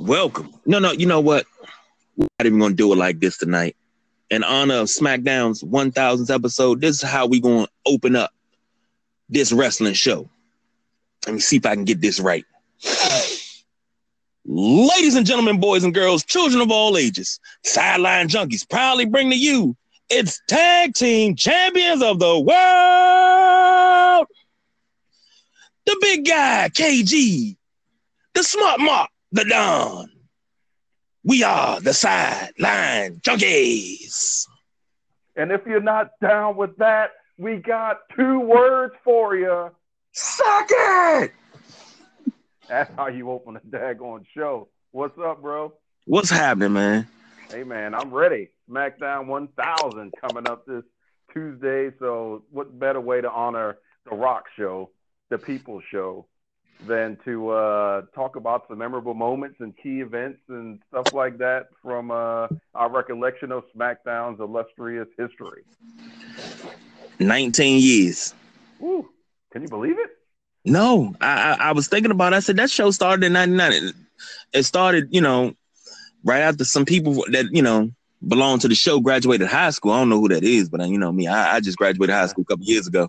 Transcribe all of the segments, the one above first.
Welcome. No, no, you know what? We're not even gonna do it like this tonight. In honor of SmackDown's 1000th episode, this is how we're gonna open up this wrestling show. Let me see if I can get this right. Ladies and gentlemen, boys and girls, children of all ages, sideline junkies proudly bring to you its tag team champions of the world. The big guy, KG, the smart mark, the Don. We are the sideline junkies. And if you're not down with that, we got two words for you. Suck it! That's how you open a daggone show. What's up, bro? What's happening, man? Hey, man, I'm ready. SmackDown 1000 coming up this Tuesday. So, what better way to honor the Rock Show, the People Show, than to uh, talk about some memorable moments and key events and stuff like that from uh, our recollection of SmackDown's illustrious history. 19 years. Woo. Can you believe it? No, I, I, I was thinking about. It. I said that show started in '99. It started, you know, right after some people that you know belong to the show graduated high school. I don't know who that is, but uh, you know me, I, I just graduated high school a couple years ago.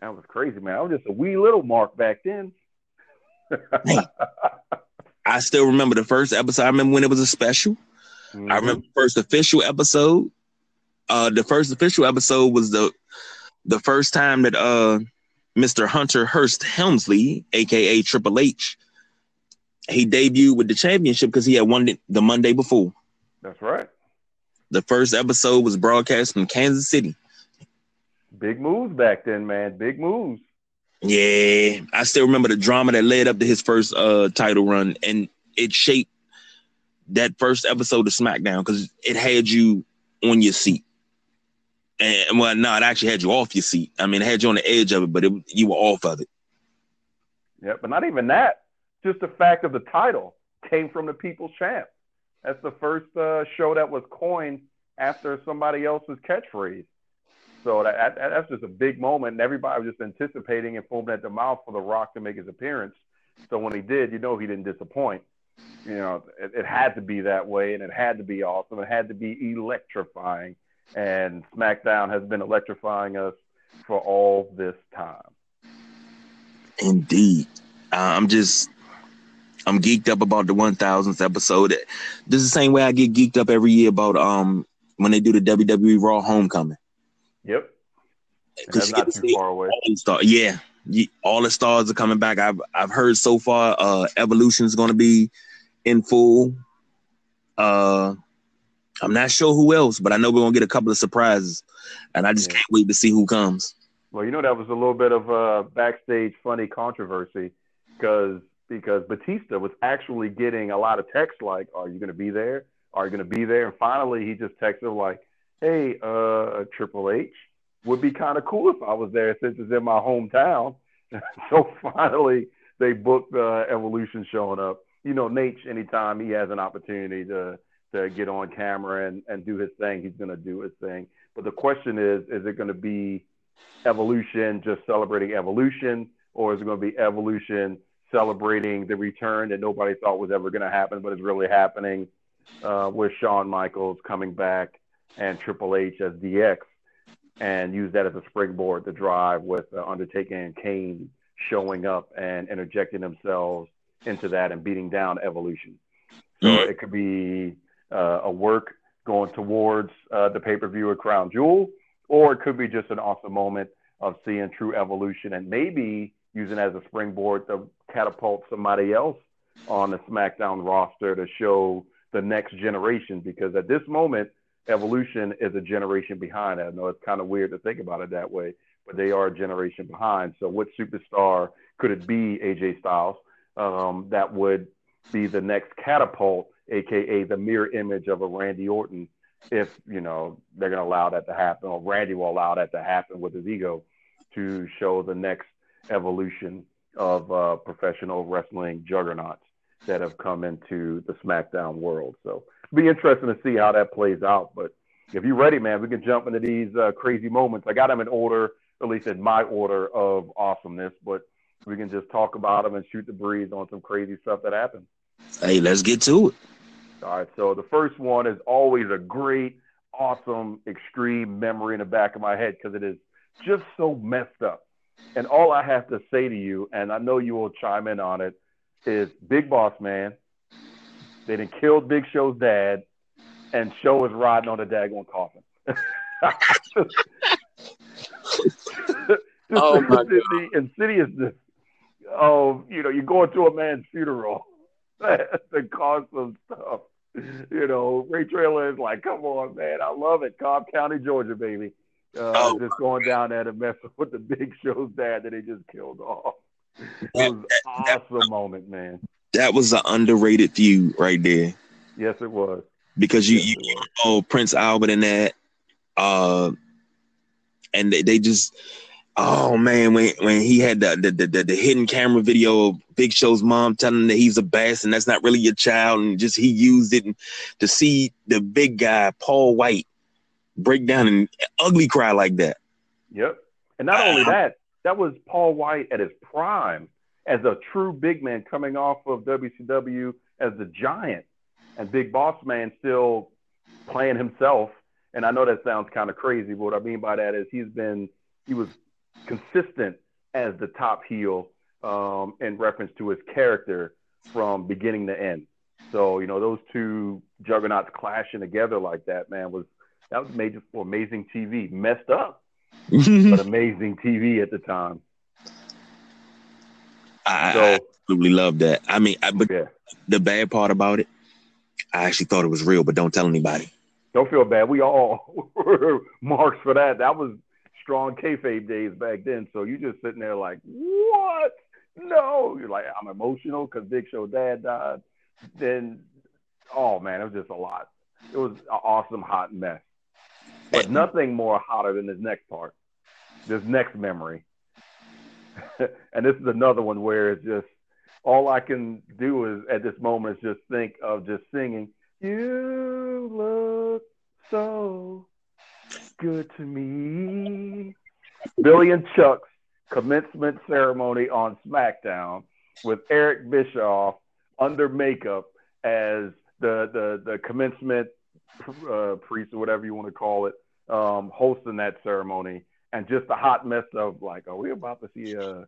That was crazy, man. I was just a wee little mark back then. Hey, I still remember the first episode. I remember when it was a special. Mm-hmm. I remember the first official episode. Uh, the first official episode was the the first time that uh Mr. Hunter Hearst Helmsley, aka Triple H, he debuted with the championship because he had won it the Monday before. That's right. The first episode was broadcast from Kansas City. Big moves back then, man. Big moves. Yeah, I still remember the drama that led up to his first uh title run, and it shaped that first episode of SmackDown because it had you on your seat. And well, no, it actually had you off your seat. I mean, it had you on the edge of it, but it, you were off of it. Yeah, but not even that. Just the fact of the title came from the People's Champ. That's the first uh, show that was coined after somebody else's catchphrase. So that, that, that's just a big moment, and everybody was just anticipating and foaming at the mouth for The Rock to make his appearance. So when he did, you know he didn't disappoint. You know, it, it had to be that way, and it had to be awesome. It had to be electrifying and SmackDown has been electrifying us for all this time. Indeed, uh, I'm just I'm geeked up about the 1000th episode. This is the same way I get geeked up every year about um when they do the WWE Raw Homecoming. Yep. Because not too far away. Star, yeah, all the stars are coming back. I've I've heard so far. Uh, Evolution is going to be in full. Uh, I'm not sure who else, but I know we're gonna get a couple of surprises, and I just yeah. can't wait to see who comes. Well, you know that was a little bit of a backstage funny controversy because because Batista was actually getting a lot of texts like, "Are you gonna be there? Are you gonna be there?" And finally, he just texted like, "Hey, uh, Triple H, would be kind of cool if I was there since it's in my hometown." so finally, they booked uh, Evolution showing up. You know, Nate, anytime he has an opportunity to to get on camera and, and do his thing, he's going to do his thing. But the question is, is it going to be evolution, just celebrating evolution, or is it going to be evolution celebrating the return that nobody thought was ever going to happen, but is really happening uh, with Shawn Michaels coming back and Triple H as DX and use that as a springboard to drive with uh, Undertaker and Kane showing up and interjecting themselves into that and beating down evolution. So mm. it could be uh, a work going towards uh, the pay per view of Crown Jewel, or it could be just an awesome moment of seeing true evolution and maybe using as a springboard to catapult somebody else on the SmackDown roster to show the next generation. Because at this moment, evolution is a generation behind. I know it's kind of weird to think about it that way, but they are a generation behind. So, what superstar could it be, AJ Styles, um, that would be the next catapult aka the mirror image of a Randy Orton, if you know they're going to allow that to happen, or Randy will allow that to happen with his ego to show the next evolution of uh, professional wrestling juggernauts that have come into the SmackDown world. So it'll be interesting to see how that plays out. But if you're ready, man, we can jump into these uh, crazy moments. I got them in order, at least in my order of awesomeness, but we can just talk about them and shoot the breeze on some crazy stuff that happened. Hey, let's get to it. All right. So the first one is always a great, awesome, extreme memory in the back of my head because it is just so messed up. And all I have to say to you, and I know you will chime in on it, is Big Boss Man. They done killed Big Show's dad, and Show is riding on a daggone coffin. oh my the insidiousness of you know you going to a man's funeral the cost of stuff. You know, Ray Traylor is like, come on, man, I love it, Cobb County, Georgia, baby. Uh, oh, just going down there to mess with the Big Show's dad that they just killed off. It was an awesome moment, man. That was an underrated feud right there. Yes, it was. Because you, yes, you, you know Prince Albert and that, uh, and they, they just Oh man, when when he had the the, the the hidden camera video of Big Show's mom telling him that he's a bass and that's not really your child, and just he used it to see the big guy Paul White break down and ugly cry like that. Yep, and not only that, that was Paul White at his prime as a true big man coming off of WCW as the Giant, and Big Boss Man still playing himself. And I know that sounds kind of crazy, but what I mean by that is he's been he was consistent as the top heel um, in reference to his character from beginning to end. So you know those two juggernauts clashing together like that, man, was that was major for amazing TV. Messed up, but amazing TV at the time. I, so, I absolutely love that. I mean, I, but yeah. the bad part about it, I actually thought it was real, but don't tell anybody. Don't feel bad. We all were marks for that. That was strong kayfabe days back then. So you just sitting there like, what? No, you're like, I'm emotional because Big Show dad died. Then, oh man, it was just a lot. It was an awesome hot mess, but nothing more hotter than this next part, this next memory. and this is another one where it's just all I can do is at this moment is just think of just singing. You look so good to me. Billy and Chuck's commencement ceremony on SmackDown with Eric Bischoff under makeup as the the the commencement uh, priest or whatever you want to call it, um, hosting that ceremony, and just a hot mess of like, are we about to see a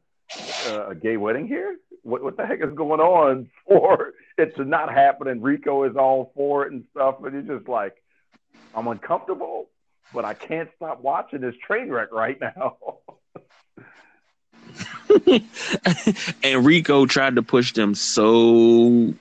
a gay wedding here? What what the heck is going on for it to not happen? And Rico is all for it and stuff, and it's just like, I'm uncomfortable but I can't stop watching this train wreck right now. and Rico tried to push them so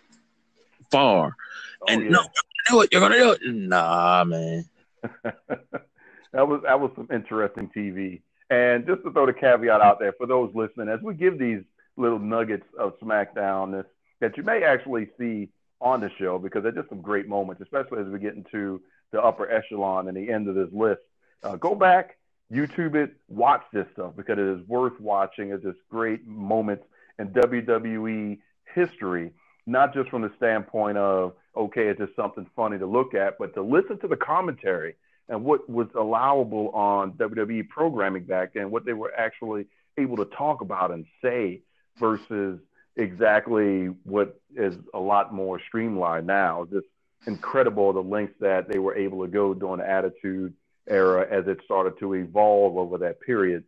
far. Oh, and yeah. no, you're do it. You're gonna do it. Nah, man. that was that was some interesting TV. And just to throw the caveat out there for those listening, as we give these little nuggets of SmackDown this, that you may actually see on the show because they're just some great moments, especially as we get into the upper echelon and the end of this list. Uh, go back, YouTube it, watch this stuff because it is worth watching. It's just great moments in WWE history, not just from the standpoint of, okay, it's just something funny to look at, but to listen to the commentary and what was allowable on WWE programming back then, what they were actually able to talk about and say versus exactly what is a lot more streamlined now. Just incredible the lengths that they were able to go during the Attitude Era as it started to evolve over that period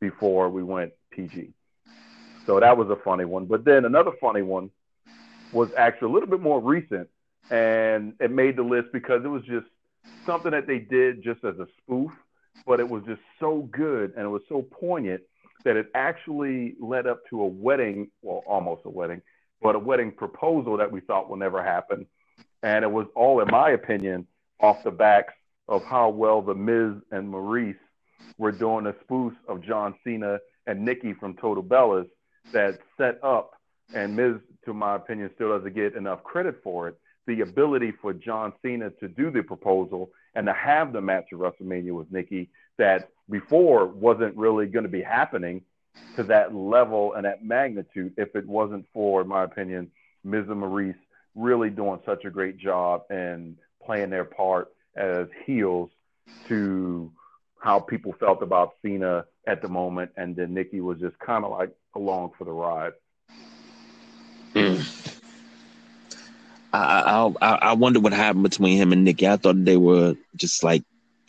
before we went PG. So that was a funny one. But then another funny one was actually a little bit more recent, and it made the list because it was just something that they did just as a spoof, but it was just so good and it was so poignant that it actually led up to a wedding, well, almost a wedding, but a wedding proposal that we thought will never happen. And it was all, in my opinion, off the backs of how well the Miz and Maryse were doing a spoof of John Cena and Nikki from Total Bellas that set up, and Miz, to my opinion, still doesn't get enough credit for it. The ability for John Cena to do the proposal and to have the match at WrestleMania with Nikki that before wasn't really going to be happening to that level and that magnitude if it wasn't for, in my opinion, Miz and Maryse really doing such a great job and playing their part as heels to how people felt about Cena at the moment, and then Nikki was just kind of like along for the ride. Mm. I, I I wonder what happened between him and Nikki. I thought they were just like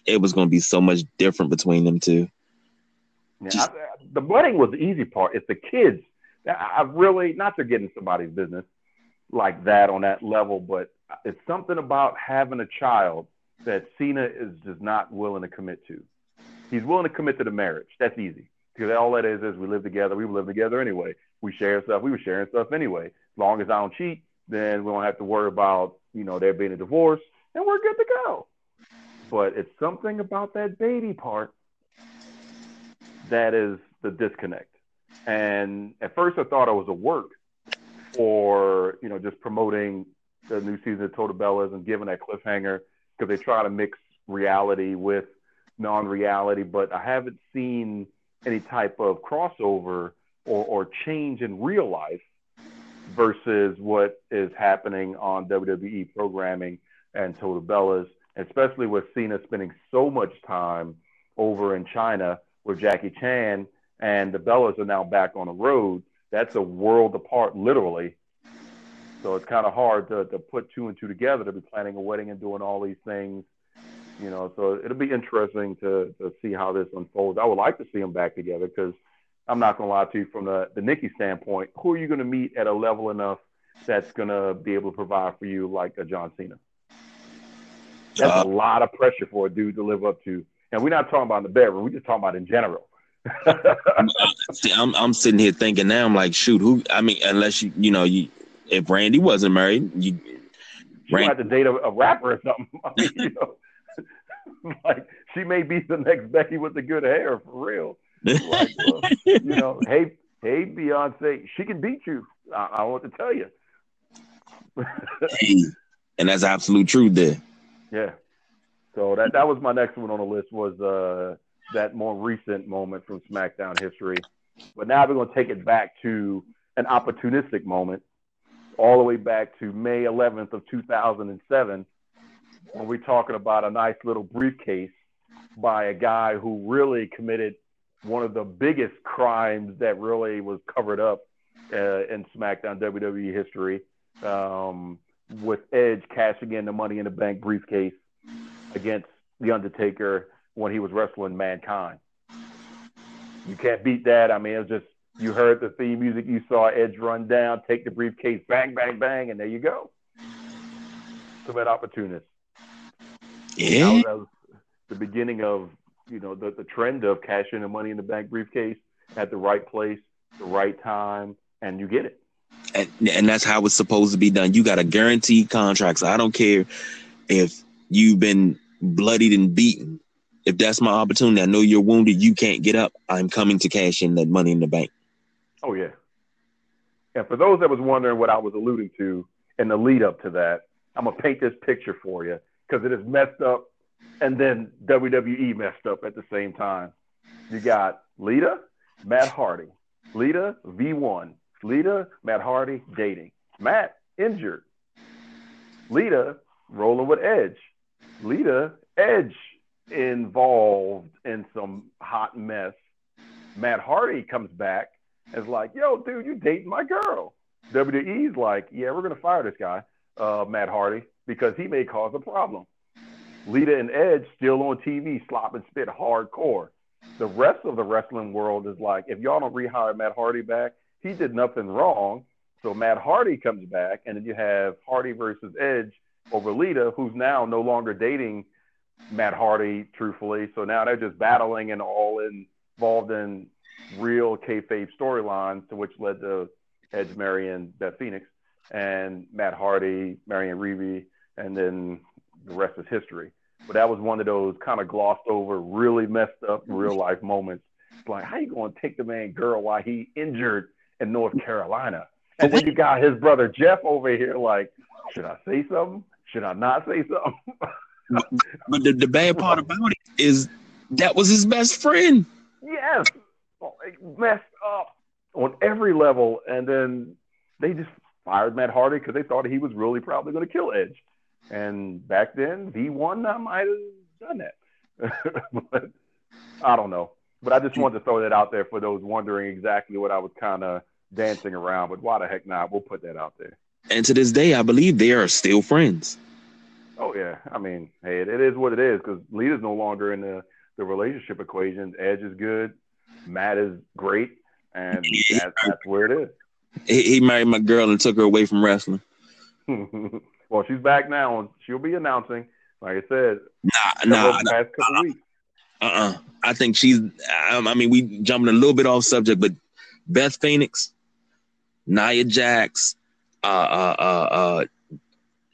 it was going to be so much different between them two. Yeah, just, I, the wedding was the easy part. It's the kids. I really not to get in somebody's business like that on that level, but it's something about having a child that Cena is just not willing to commit to. He's willing to commit to the marriage. That's easy because all that is is we live together. We live together anyway. We share stuff. We were sharing stuff anyway. As long as I don't cheat, then we don't have to worry about you know there being a divorce, and we're good to go. But it's something about that baby part that is the disconnect. And at first, I thought it was a work for you know just promoting the new season of Total Bellas and giving that cliffhanger because they try to mix reality with non-reality. But I haven't seen any type of crossover or, or change in real life versus what is happening on WWE programming and Total Bellas, especially with Cena spending so much time over in China with Jackie Chan and the Bellas are now back on the road. That's a world apart, literally. So it's kind of hard to, to put two and two together to be planning a wedding and doing all these things, you know. So it'll be interesting to, to see how this unfolds. I would like to see them back together because I'm not gonna lie to you from the the Nikki standpoint. Who are you gonna meet at a level enough that's gonna be able to provide for you like a John Cena? That's uh, a lot of pressure for a dude to live up to. And we're not talking about in the bedroom. We're just talking about in general. See, I'm I'm sitting here thinking now. I'm like, shoot, who? I mean, unless you you know you if Randy wasn't married, you Randy, have to date a, a, rapper or something. I mean, you know, like she may be the next Becky with the good hair for real. Like, uh, you know, hey, hey, Beyonce, she can beat you. I, I want to tell you. hey, and that's absolute truth there. Yeah. So that that was my next one on the list was uh that more recent moment from SmackDown history. But now we're going to take it back to an opportunistic moment, all the way back to May 11th of 2007, when we're talking about a nice little briefcase by a guy who really committed one of the biggest crimes that really was covered up uh, in SmackDown WWE history, um, with Edge cashing in the Money in the Bank briefcase against The Undertaker when he was wrestling Mankind. You can't beat that. I mean, it was just you heard the theme music, you saw Edge run down, take the briefcase, bang, bang, bang, and there you go. So that opportunist. Yeah. That was the beginning of you know the, the trend of cashing the money in the bank briefcase at the right place, the right time, and you get it. And, and that's how it's supposed to be done. You got a guaranteed contract. So I don't care if you've been bloodied and beaten if that's my opportunity, I know you're wounded, you can't get up. I'm coming to cash in that money in the bank. Oh yeah. And for those that was wondering what I was alluding to in the lead up to that, I'm gonna paint this picture for you because it is messed up, and then WWE messed up at the same time. You got Lita, Matt Hardy, Lita V1, Lita, Matt Hardy dating, Matt injured, Lita rolling with Edge, Lita Edge involved in some hot mess. Matt Hardy comes back and is like, yo, dude, you dating my girl. WWE's like, yeah, we're to fire this guy, uh, Matt Hardy, because he may cause a problem. Lita and Edge still on TV, slop and spit hardcore. The rest of the wrestling world is like, if y'all don't rehire Matt Hardy back, he did nothing wrong. So Matt Hardy comes back, and then you have Hardy versus Edge over Lita, who's now no longer dating – Matt Hardy, truthfully. So now they're just battling and all involved in real kayfabe storylines, to which led to Edge marrying Beth Phoenix and Matt Hardy marrying Reby, and then the rest is history. But that was one of those kind of glossed over, really messed up mm-hmm. real life moments. It's like, how you going to take the man girl while he injured in North mm-hmm. Carolina? And then you got his brother Jeff over here, like, should I say something? Should I not say something? but the, the bad part about it is that was his best friend. Yes, messed up on every level, and then they just fired Matt Hardy because they thought he was really probably going to kill Edge. And back then, V1 I might have done that, but I don't know. But I just wanted to throw that out there for those wondering exactly what I was kind of dancing around. But why the heck not? We'll put that out there. And to this day, I believe they are still friends. Oh yeah, I mean, hey, it, it is what it is because Lita's no longer in the the relationship equation. Edge is good, Matt is great, and that's, that's where it is. He, he married my girl and took her away from wrestling. well, she's back now. And she'll be announcing. Like I said, nah, nah, past couple nah. weeks. Uh-uh. I think she's. Um, I mean, we jumping a little bit off subject, but Beth Phoenix, Nia Jax, uh, uh, uh, uh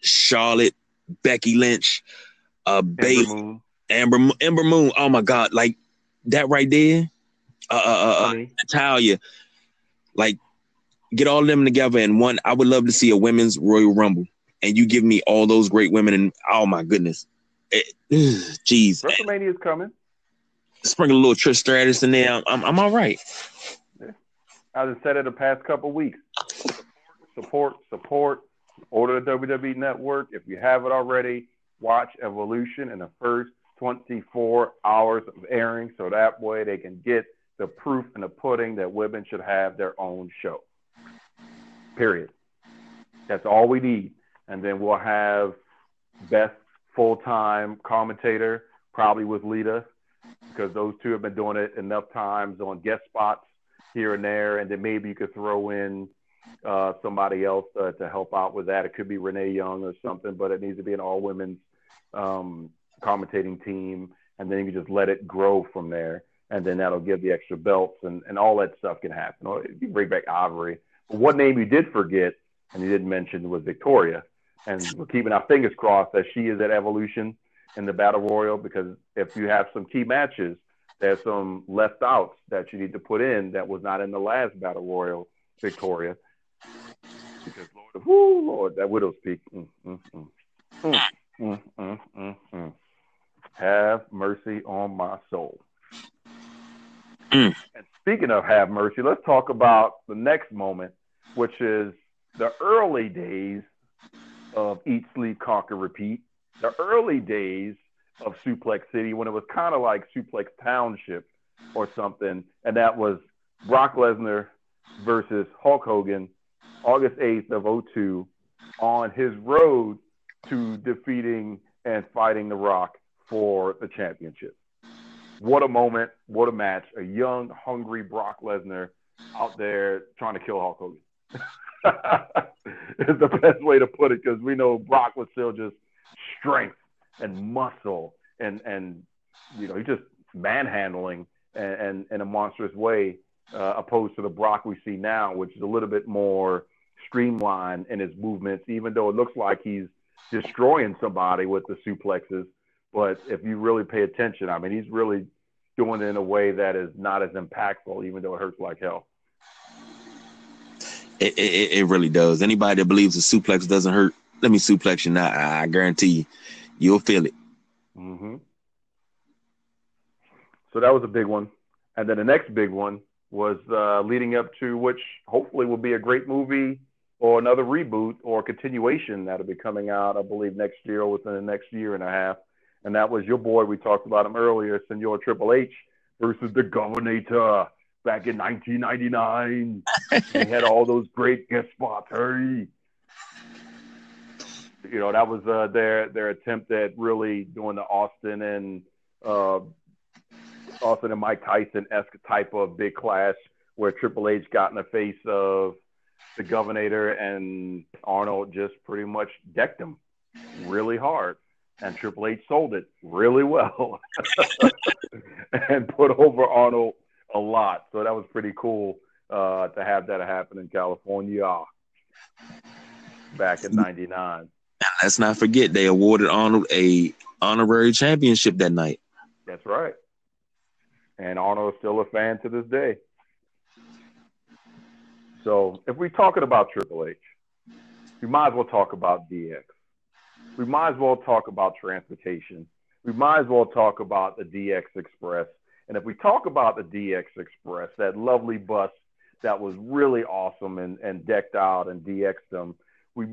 Charlotte, Becky Lynch, uh, Bayley, Amber, Ember Moon. Oh my God, like that right there. Uh, uh, uh, uh Natalya, like get all of them together in one. I would love to see a women's Royal Rumble, and you give me all those great women, and oh my goodness, jeez, WrestleMania is coming. Sprinkle a little Trish Stratus in there. I'm, I'm, I'm all right. Yeah. I just said it the past couple weeks. Support, support. Order the WWE Network if you have it already. Watch Evolution in the first 24 hours of airing, so that way they can get the proof in the pudding that women should have their own show. Period. That's all we need. And then we'll have Beth full time commentator, probably with Lita, because those two have been doing it enough times on guest spots here and there. And then maybe you could throw in uh, somebody else uh, to help out with that. It could be Renee Young or something, but it needs to be an all women's um, commentating team. And then you can just let it grow from there. And then that'll give the extra belts and, and all that stuff can happen. Or you bring back Ivory. But what name you did forget and you didn't mention was Victoria. And we're keeping our fingers crossed that she is at Evolution in the Battle Royal because if you have some key matches, there's some left outs that you need to put in that was not in the last Battle Royal, Victoria. Because Lord, whoo, Lord, that widow's peak. Mm, mm, mm. Mm, mm, mm. Have mercy on my soul. And speaking of have mercy, let's talk about the next moment, which is the early days of Eat, Sleep, Conquer, Repeat. The early days of Suplex City when it was kind of like Suplex Township or something, and that was Brock Lesnar versus Hulk Hogan, August 8th of 02, on his road to defeating and fighting The Rock for the championship. What a moment, what a match. A young, hungry Brock Lesnar out there trying to kill Hulk Hogan. is the best way to put it because we know Brock was still just strength and muscle and and you know he just manhandling and, and in a monstrous way uh, opposed to the Brock we see now, which is a little bit more streamlined in his movements, even though it looks like he's destroying somebody with the suplexes. But if you really pay attention, I mean, he's really doing it in a way that is not as impactful, even though it hurts like hell. It, it, it really does. Anybody that believes a suplex doesn't hurt, let me suplex you now. I guarantee you, you'll feel it. Mm-hmm. So that was a big one. And then the next big one was uh, leading up to which hopefully will be a great movie or another reboot or continuation that'll be coming out, I believe, next year or within the next year and a half. And that was your boy. We talked about him earlier, Senor Triple H versus the Governor back in 1999. he had all those great guest spots. Hurry. You know, that was uh, their their attempt at really doing the Austin and uh, Austin and Mike Tyson esque type of big clash where Triple H got in the face of the Governor and Arnold just pretty much decked him really hard. And Triple H sold it really well and put over Arnold a lot. So that was pretty cool uh, to have that happen in California back in '99. Let's not forget they awarded Arnold a honorary championship that night. That's right. And Arnold is still a fan to this day. So if we're talking about Triple H, we might as well talk about DX. We might as well talk about transportation. We might as well talk about the DX Express and if we talk about the DX Express, that lovely bus that was really awesome and, and decked out and DX'd them, we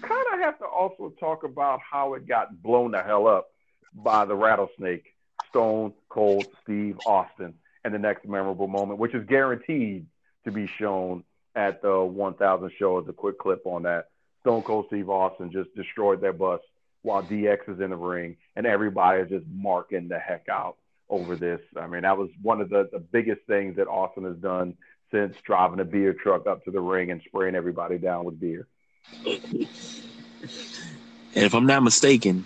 kind of have to also talk about how it got blown the hell up by the rattlesnake, Stone Cold Steve Austin, and the next memorable moment, which is guaranteed to be shown at the 1000 show as a quick clip on that. Stone Cold Steve Austin just destroyed their bus while DX is in the ring, and everybody is just marking the heck out over this. I mean, that was one of the, the biggest things that Austin has done since driving a beer truck up to the ring and spraying everybody down with beer. And if I'm not mistaken,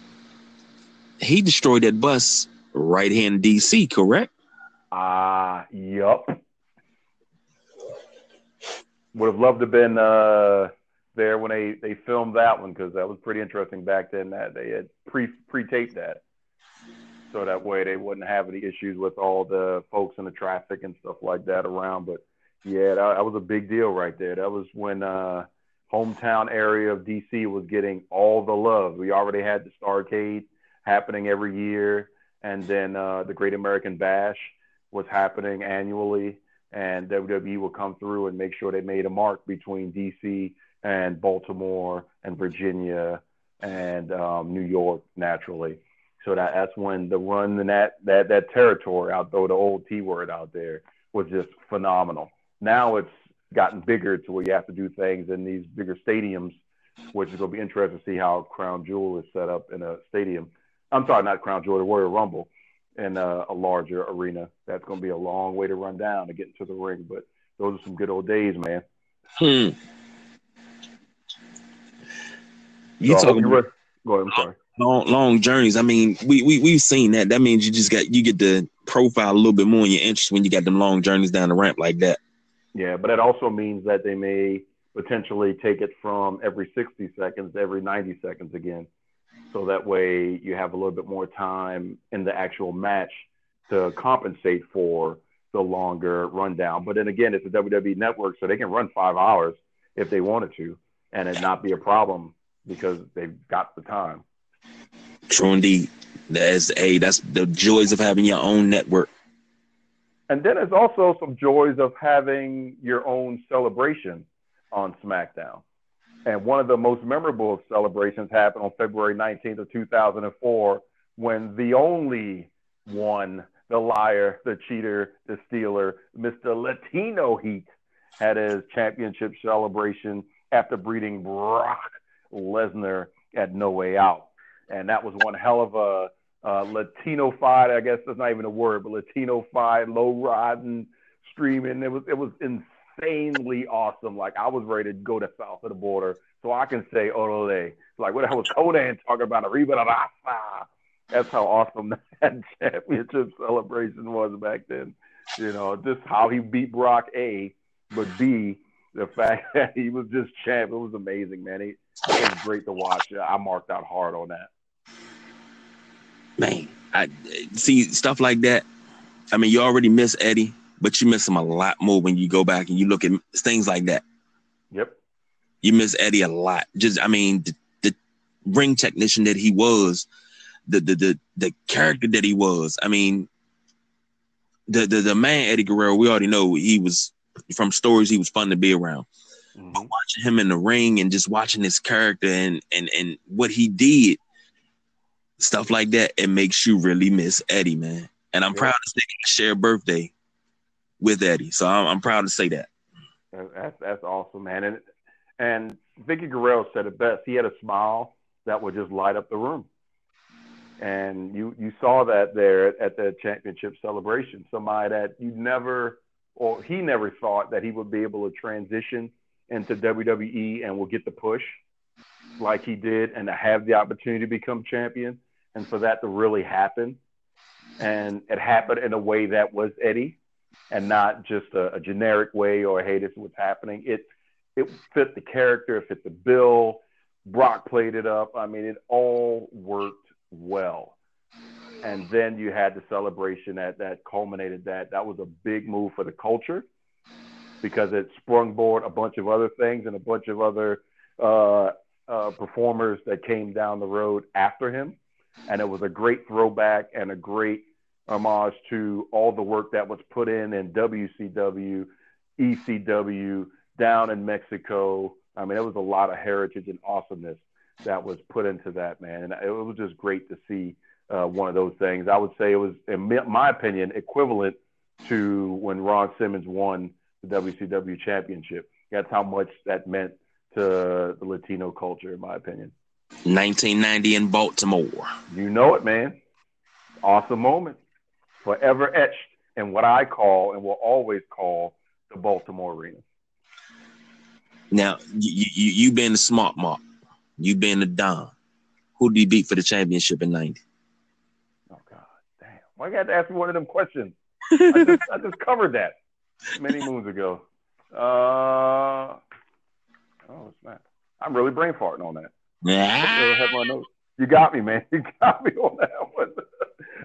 he destroyed that bus right here in DC, correct? Ah, uh, yup. Would have loved to have been uh, there when they, they filmed that one because that was pretty interesting back then that they had pre pre taped that. So that way they wouldn't have any issues with all the folks in the traffic and stuff like that around. But yeah, that, that was a big deal right there. That was when uh, hometown area of DC was getting all the love. We already had the Starcade happening every year, and then uh, the Great American Bash was happening annually, and WWE would come through and make sure they made a mark between DC and Baltimore and Virginia and um, New York naturally. So that, that's when the run in that, that, that territory, out though the old T word out there, was just phenomenal. Now it's gotten bigger to where you have to do things in these bigger stadiums, which is going to be interesting to see how Crown Jewel is set up in a stadium. I'm sorry, not Crown Jewel, the Royal Rumble in a, a larger arena. That's going to be a long way to run down to get into the ring, but those are some good old days, man. Hmm. You so talking about go ahead, I'm sorry. Long long journeys. I mean, we we we've seen that. That means you just got you get to profile a little bit more in your interest when you got them long journeys down the ramp like that. Yeah, but it also means that they may potentially take it from every 60 seconds to every 90 seconds again. So that way you have a little bit more time in the actual match to compensate for the longer rundown. But then again, it's a WWE network, so they can run five hours if they wanted to, and it not be a problem because they've got the time. True indeed. That's hey, that's the joys of having your own network. And then there's also some joys of having your own celebration on SmackDown. And one of the most memorable celebrations happened on February 19th of 2004 when the only one, the liar, the cheater, the stealer, Mr. Latino Heat had his championship celebration after beating Brock Lesnar at No Way Out. And that was one hell of a uh, Latino fight. I guess that's not even a word, but Latino fight, low riding, streaming. It was it was insanely awesome. Like I was ready to go to south of the border, so I can say Orale. Like what the hell was Konnan talking about? Arriba Rafa. That's how awesome that championship celebration was back then. You know, just how he beat Brock A, but B, the fact that he was just champ. It was amazing, man. He, it was great to watch. I marked out hard on that man, I see stuff like that. I mean, you already miss Eddie, but you miss him a lot more when you go back and you look at things like that. Yep. You miss Eddie a lot. Just, I mean, the, the ring technician that he was, the, the the the character that he was. I mean, the the the man Eddie Guerrero. We already know he was from stories. He was fun to be around. Mm-hmm. But watching him in the ring and just watching his character and and and what he did stuff like that, it makes you really miss Eddie, man. And I'm yeah. proud to say I share a birthday with Eddie. So I'm, I'm, proud to say that. That's that's awesome, man. And and Vickie Guerrero said it best. He had a smile that would just light up the room. And you you saw that there at, at the championship celebration. Somebody that you never or he never thought that he would be able to transition into WWE and will get the push like he did and to have the opportunity to become champion and for that to really happen. And it happened in a way that was Eddie and not just a, a generic way or, hey, this is what's happening. It, it fit the character, it fit the bill. Brock played it up. I mean, it all worked well. And then you had the celebration that, that culminated that. That was a big move for the culture because it sprung board a bunch of other things and a bunch of other uh, uh, performers that came down the road after him and it was a great throwback and a great homage to all the work that was put in in WCW, ECW, down in Mexico. I mean, it was a lot of heritage and awesomeness that was put into that, man. And it was just great to see uh, one of those things. I would say it was, in my opinion, equivalent to when Ron Simmons won the WCW championship. That's how much that meant to the Latino culture, in my opinion. 1990 in Baltimore. You know it, man. Awesome moment. Forever etched in what I call and will always call the Baltimore Arena. Now, you, you, you been the smart mark. You been the Don. Who did you beat for the championship in 90? Oh, God. Damn. Why you got to ask me one of them questions? I, just, I just covered that many moons ago. Uh, oh, snap. I'm really brain farting on that. Yeah. have my notes. You got me, man. You got me on that one.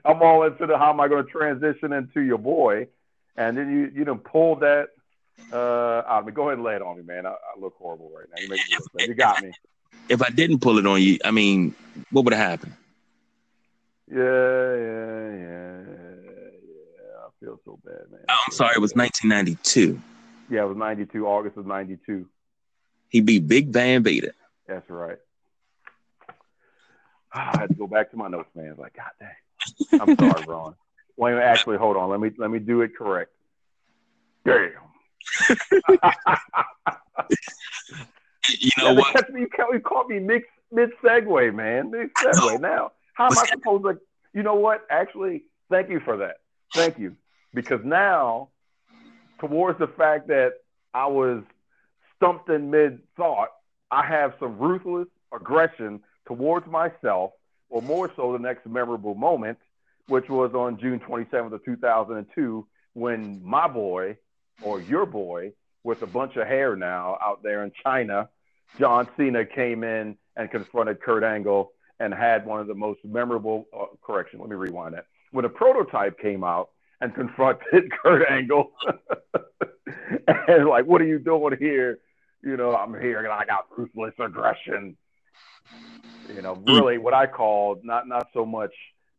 I'm all into the how am I going to transition into your boy, and then you you know pulled that uh out of me. Go ahead and lay it on me, man. I, I look horrible right now. You make me look bad. You got me. If I didn't pull it on you, I mean, what would have happened? Yeah, yeah, yeah, yeah. I feel so bad, man. I'm sorry, it was 1992. Yeah, it was 92. August of 92. He beat Big Van Vader. That's right. Ah, I had to go back to my notes, man. Like, God dang. I'm sorry, Ron. Wait, actually, hold on. Let me let me do it correct. Damn. you know what? You, caught, you caught me mid mid segue, man. Mid segue. Now, how am I supposed to? You know what? Actually, thank you for that. Thank you, because now, towards the fact that I was stumped in mid thought, I have some ruthless aggression towards myself, or more so, the next memorable moment, which was on June 27th of 2002, when my boy, or your boy, with a bunch of hair now out there in China, John Cena came in and confronted Kurt Angle and had one of the most memorable. Uh, correction, let me rewind that. When a prototype came out and confronted Kurt Angle, and like, what are you doing here? You know, I'm here and I got ruthless aggression. You know, really what I call not not so much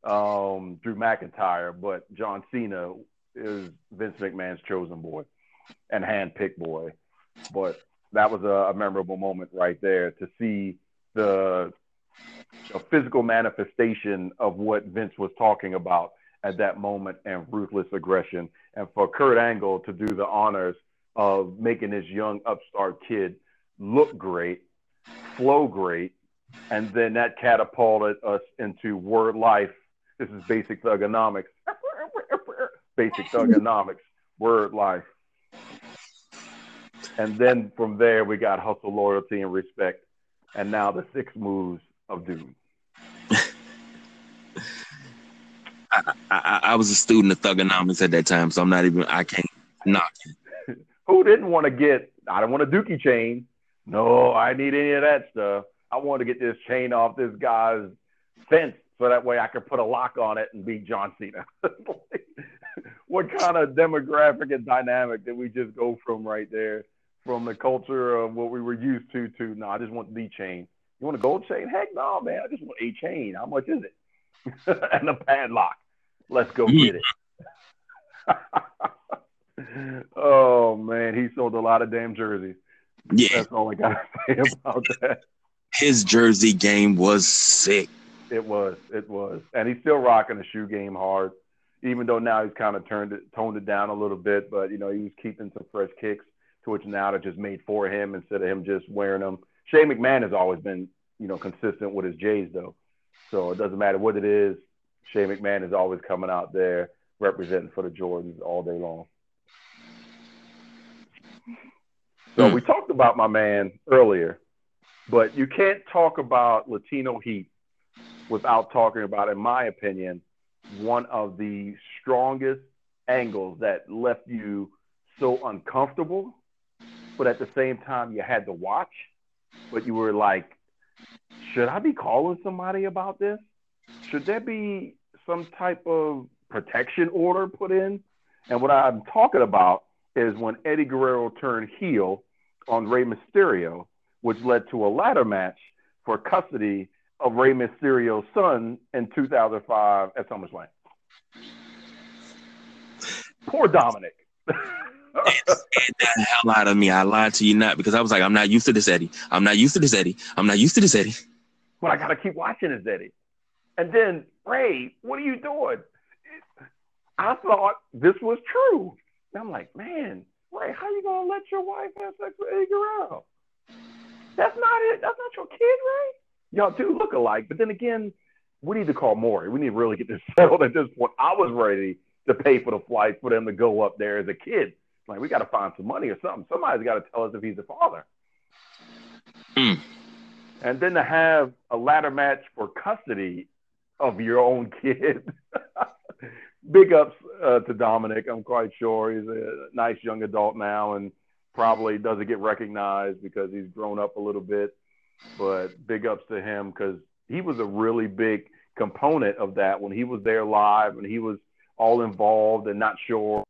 um, Drew McIntyre, but John Cena is Vince McMahon's chosen boy and handpicked boy. But that was a, a memorable moment right there to see the physical manifestation of what Vince was talking about at that moment and ruthless aggression. And for Kurt Angle to do the honors of making this young upstart kid look great, flow great, and then that catapulted us into word life. This is basic thugonomics. basic thugonomics, word life. And then from there, we got hustle, loyalty, and respect. And now the six moves of doom. I, I, I, was a student of thugonomics at that time, so I'm not even, I can't knock. Who didn't want to get, I don't want a dookie chain. No, I need any of that stuff. I want to get this chain off this guy's fence so that way I could put a lock on it and beat John Cena. what kind of demographic and dynamic did we just go from right there? From the culture of what we were used to to no, I just want the chain. You want a gold chain? Heck no, man. I just want a chain. How much is it? and a padlock. Let's go get it. oh man, he sold a lot of damn jerseys. Yeah. That's all I gotta say about that. His jersey game was sick. It was, it was. And he's still rocking the shoe game hard, even though now he's kind of turned it toned it down a little bit, but you know, he was keeping some fresh kicks to which now they're just made for him instead of him just wearing them. Shane McMahon has always been, you know, consistent with his J's though. So it doesn't matter what it is. Shane McMahon is always coming out there representing for the Jordans all day long. So mm. we talked about my man earlier, but you can't talk about Latino Heat without talking about, in my opinion, one of the strongest angles that left you so uncomfortable, but at the same time you had to watch, but you were like, should I be calling somebody about this? Should there be some type of protection order put in? And what I'm talking about is when Eddie Guerrero turned heel on Rey Mysterio, which led to a ladder match for custody of Rey Mysterio's son in 2005 at SummerSlam. Poor Dominic. the hell out of me. I lied to you not because I was like, I'm not used to this Eddie. I'm not used to this Eddie. I'm not used to this Eddie. But I gotta keep watching this Eddie. And then Rey, what are you doing? I thought this was true. And I'm like, man, Rey, how are you gonna let your wife have sex with Eddie Guerrero? That's not it. That's not your kid, right? Y'all do look alike. But then again, we need to call Maury. We need to really get this settled at this point. I was ready to pay for the flight for them to go up there as a kid. Like, we got to find some money or something. Somebody's got to tell us if he's the father. Mm. And then to have a ladder match for custody of your own kid. Big ups uh, to Dominic. I'm quite sure he's a nice young adult now and probably doesn't get recognized because he's grown up a little bit. But big ups to him because he was a really big component of that when he was there live and he was all involved and not sure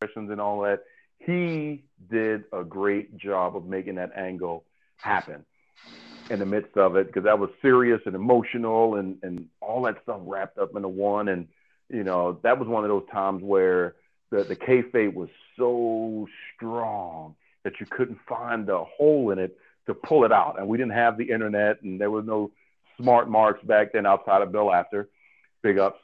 questions and all that. He did a great job of making that angle happen in the midst of it because that was serious and emotional and and all that stuff wrapped up in into one. And you know that was one of those times where the the kayfabe was so strong that you couldn't find the hole in it to pull it out. And we didn't have the internet, and there was no smart marks back then outside of Bill Apter, Big ups,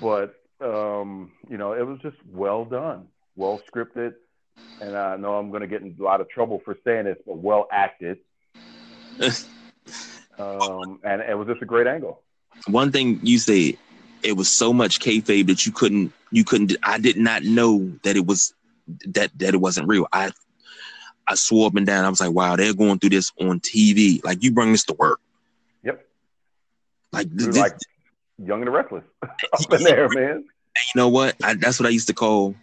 but um, you know it was just well done, well scripted. And I know I'm going to get in a lot of trouble for saying this, but well acted um, and it was just a great angle. One thing you said, it was so much kayfabe that you couldn't, you couldn't. I did not know that it was that that it wasn't real. I I swore up and down. I was like, wow, they're going through this on TV. Like you bring this to work. Yep. Like, this, like young and the restless up in there, man. And you know what? I, that's what I used to call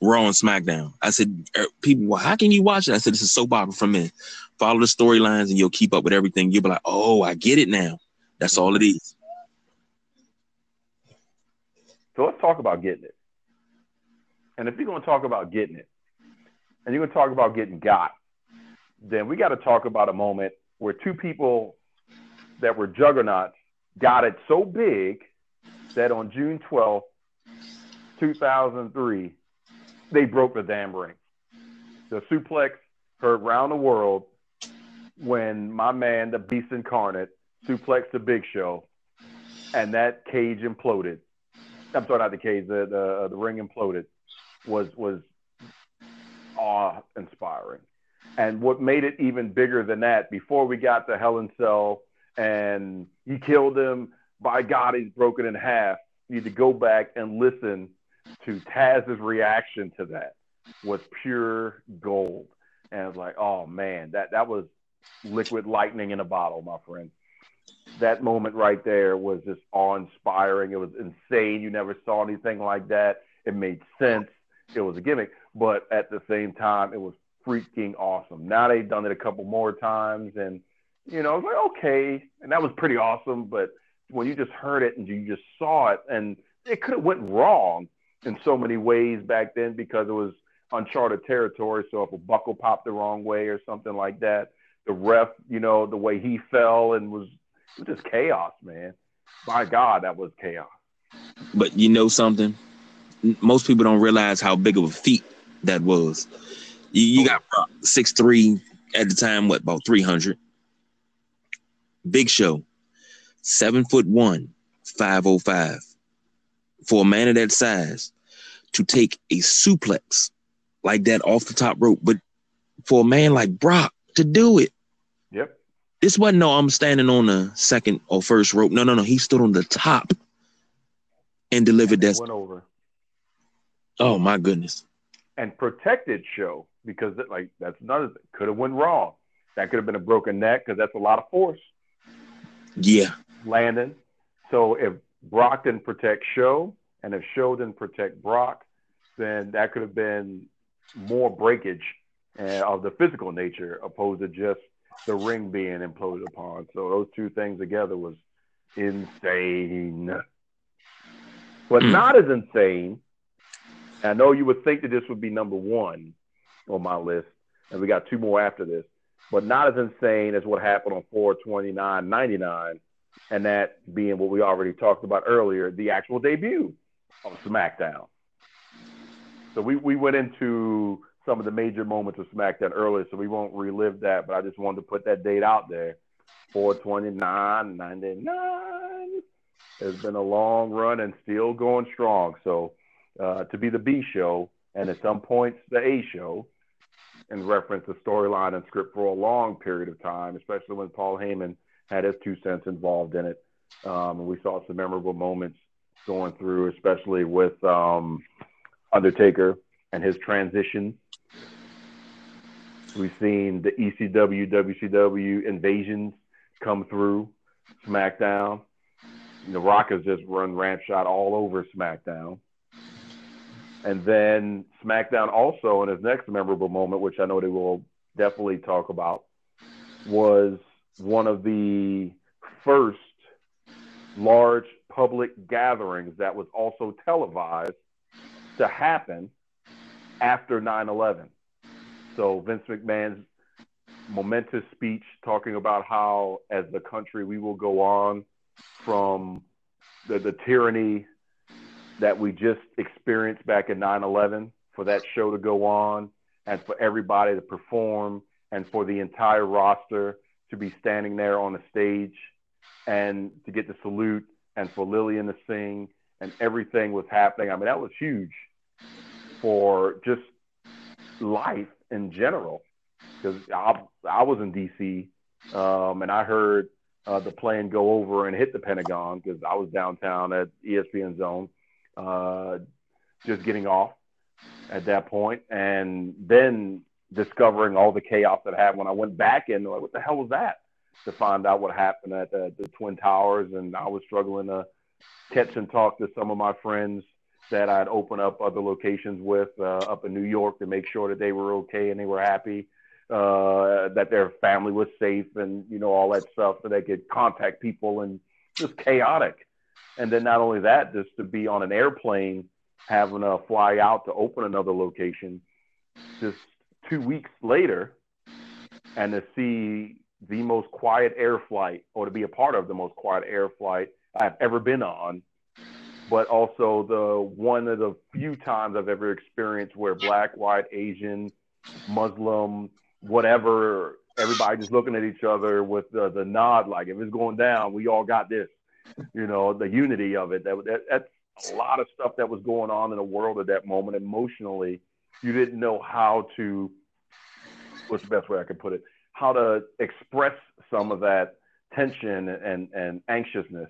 Raw and SmackDown. I said, er, people, well, how can you watch it? I said, this is soap opera for men. Follow the storylines and you'll keep up with everything. You'll be like, oh, I get it now. That's all it is. So let's talk about getting it. And if you're going to talk about getting it, and you're going to talk about getting got, then we got to talk about a moment where two people that were juggernauts got it so big that on June 12, 2003, they broke the damn ring. The suplex heard round the world when my man, the Beast Incarnate, suplexed the Big Show, and that cage imploded. I'm sorry, not the cage. The the, uh, the ring imploded. Was was awe inspiring. And what made it even bigger than that, before we got to Hell Cell and he killed him, by God, he's broken in half. You need to go back and listen to Taz's reaction to that was pure gold. And I was like, oh man, that that was liquid lightning in a bottle, my friend. That moment right there was just awe-inspiring. It was insane. You never saw anything like that. It made sense. It was a gimmick, but at the same time, it was freaking awesome. Now they've done it a couple more times, and you know, I was like, okay, and that was pretty awesome. But when you just heard it and you just saw it, and it could have went wrong, in so many ways back then because it was uncharted territory. So if a buckle popped the wrong way or something like that, the ref, you know, the way he fell and was, was just chaos, man. My God, that was chaos. But you know something? Most people don't realize how big of a feat that was. You, you got six three at the time, what about three hundred? Big Show, seven foot one, five oh five for a man of that size to take a suplex like that off the top rope, but for a man like Brock to do it. This wasn't no I'm standing on the second or first rope. No, no, no. He stood on the top and delivered and that. Went over. Oh my goodness. And protected show because it, like that's another thing. Could have went wrong. That could have been a broken neck because that's a lot of force. Yeah. Landing. So if Brock didn't protect Show, and if Show didn't protect Brock, then that could have been more breakage uh, of the physical nature opposed to just the ring being imploded upon. So those two things together was insane. But mm. not as insane. I know you would think that this would be number one on my list, and we got two more after this, but not as insane as what happened on 429.99 and that being what we already talked about earlier, the actual debut of SmackDown. So we, we went into some of the major moments of SmackDown earlier, so we won't relive that, but I just wanted to put that date out there. 429, 99. It's been a long run and still going strong. So uh, to be the B show and at some points the A show, and reference the storyline and script for a long period of time, especially when Paul Heyman had his two cents involved in it. Um, we saw some memorable moments going through, especially with um, Undertaker and his transition. We've seen the ECW, WCW invasions come through SmackDown. The Rock has just run ramp shot all over SmackDown. And then SmackDown also, in his next memorable moment, which I know they will definitely talk about, was one of the first large public gatherings that was also televised to happen after 9 11. So Vince McMahon's momentous speech talking about how, as the country, we will go on from the, the tyranny that we just experienced back in 9 11 for that show to go on and for everybody to perform and for the entire roster to be standing there on the stage and to get the salute and for Lilian to sing and everything was happening. I mean, that was huge for just life in general because I, I was in DC um, and I heard uh, the plane go over and hit the Pentagon because I was downtown at ESPN Zone, uh, just getting off at that point, and then discovering all the chaos that happened when I went back in. Like, what the hell was that? To find out what happened at the, the Twin Towers, and I was struggling to catch and talk to some of my friends that I'd open up other locations with uh, up in New York to make sure that they were okay and they were happy uh, that their family was safe and you know all that stuff so they could contact people and just chaotic. And then not only that just to be on an airplane having to fly out to open another location just two weeks later and to see the most quiet air flight or to be a part of the most quiet air flight I've ever been on but also the one of the few times I've ever experienced where black, white, Asian, Muslim, whatever, everybody just looking at each other with the, the nod, like if it's going down, we all got this. You know, the unity of it. That, that that's a lot of stuff that was going on in the world at that moment. Emotionally, you didn't know how to. What's the best way I could put it? How to express some of that tension and and anxiousness,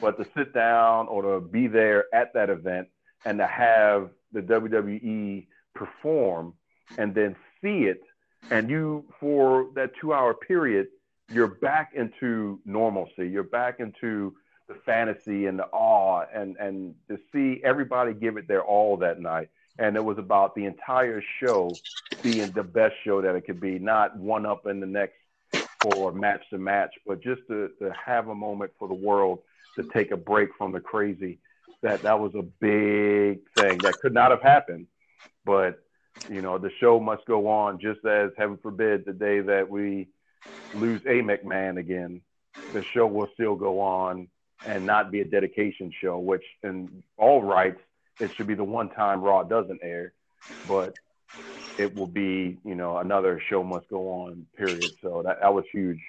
but to sit down or to be there at that event and to have the WWE perform and then see it and you for that two hour period you're back into normalcy. You're back into the fantasy and the awe and and to see everybody give it their all that night. And it was about the entire show being the best show that it could be not one up in the next for match to match but just to, to have a moment for the world to take a break from the crazy that that was a big thing that could not have happened but you know, the show must go on just as, heaven forbid, the day that we lose a McMahon again, the show will still go on and not be a dedication show, which in all rights, it should be the one time Raw doesn't air, but it will be, you know, another show must go on, period. So that, that was huge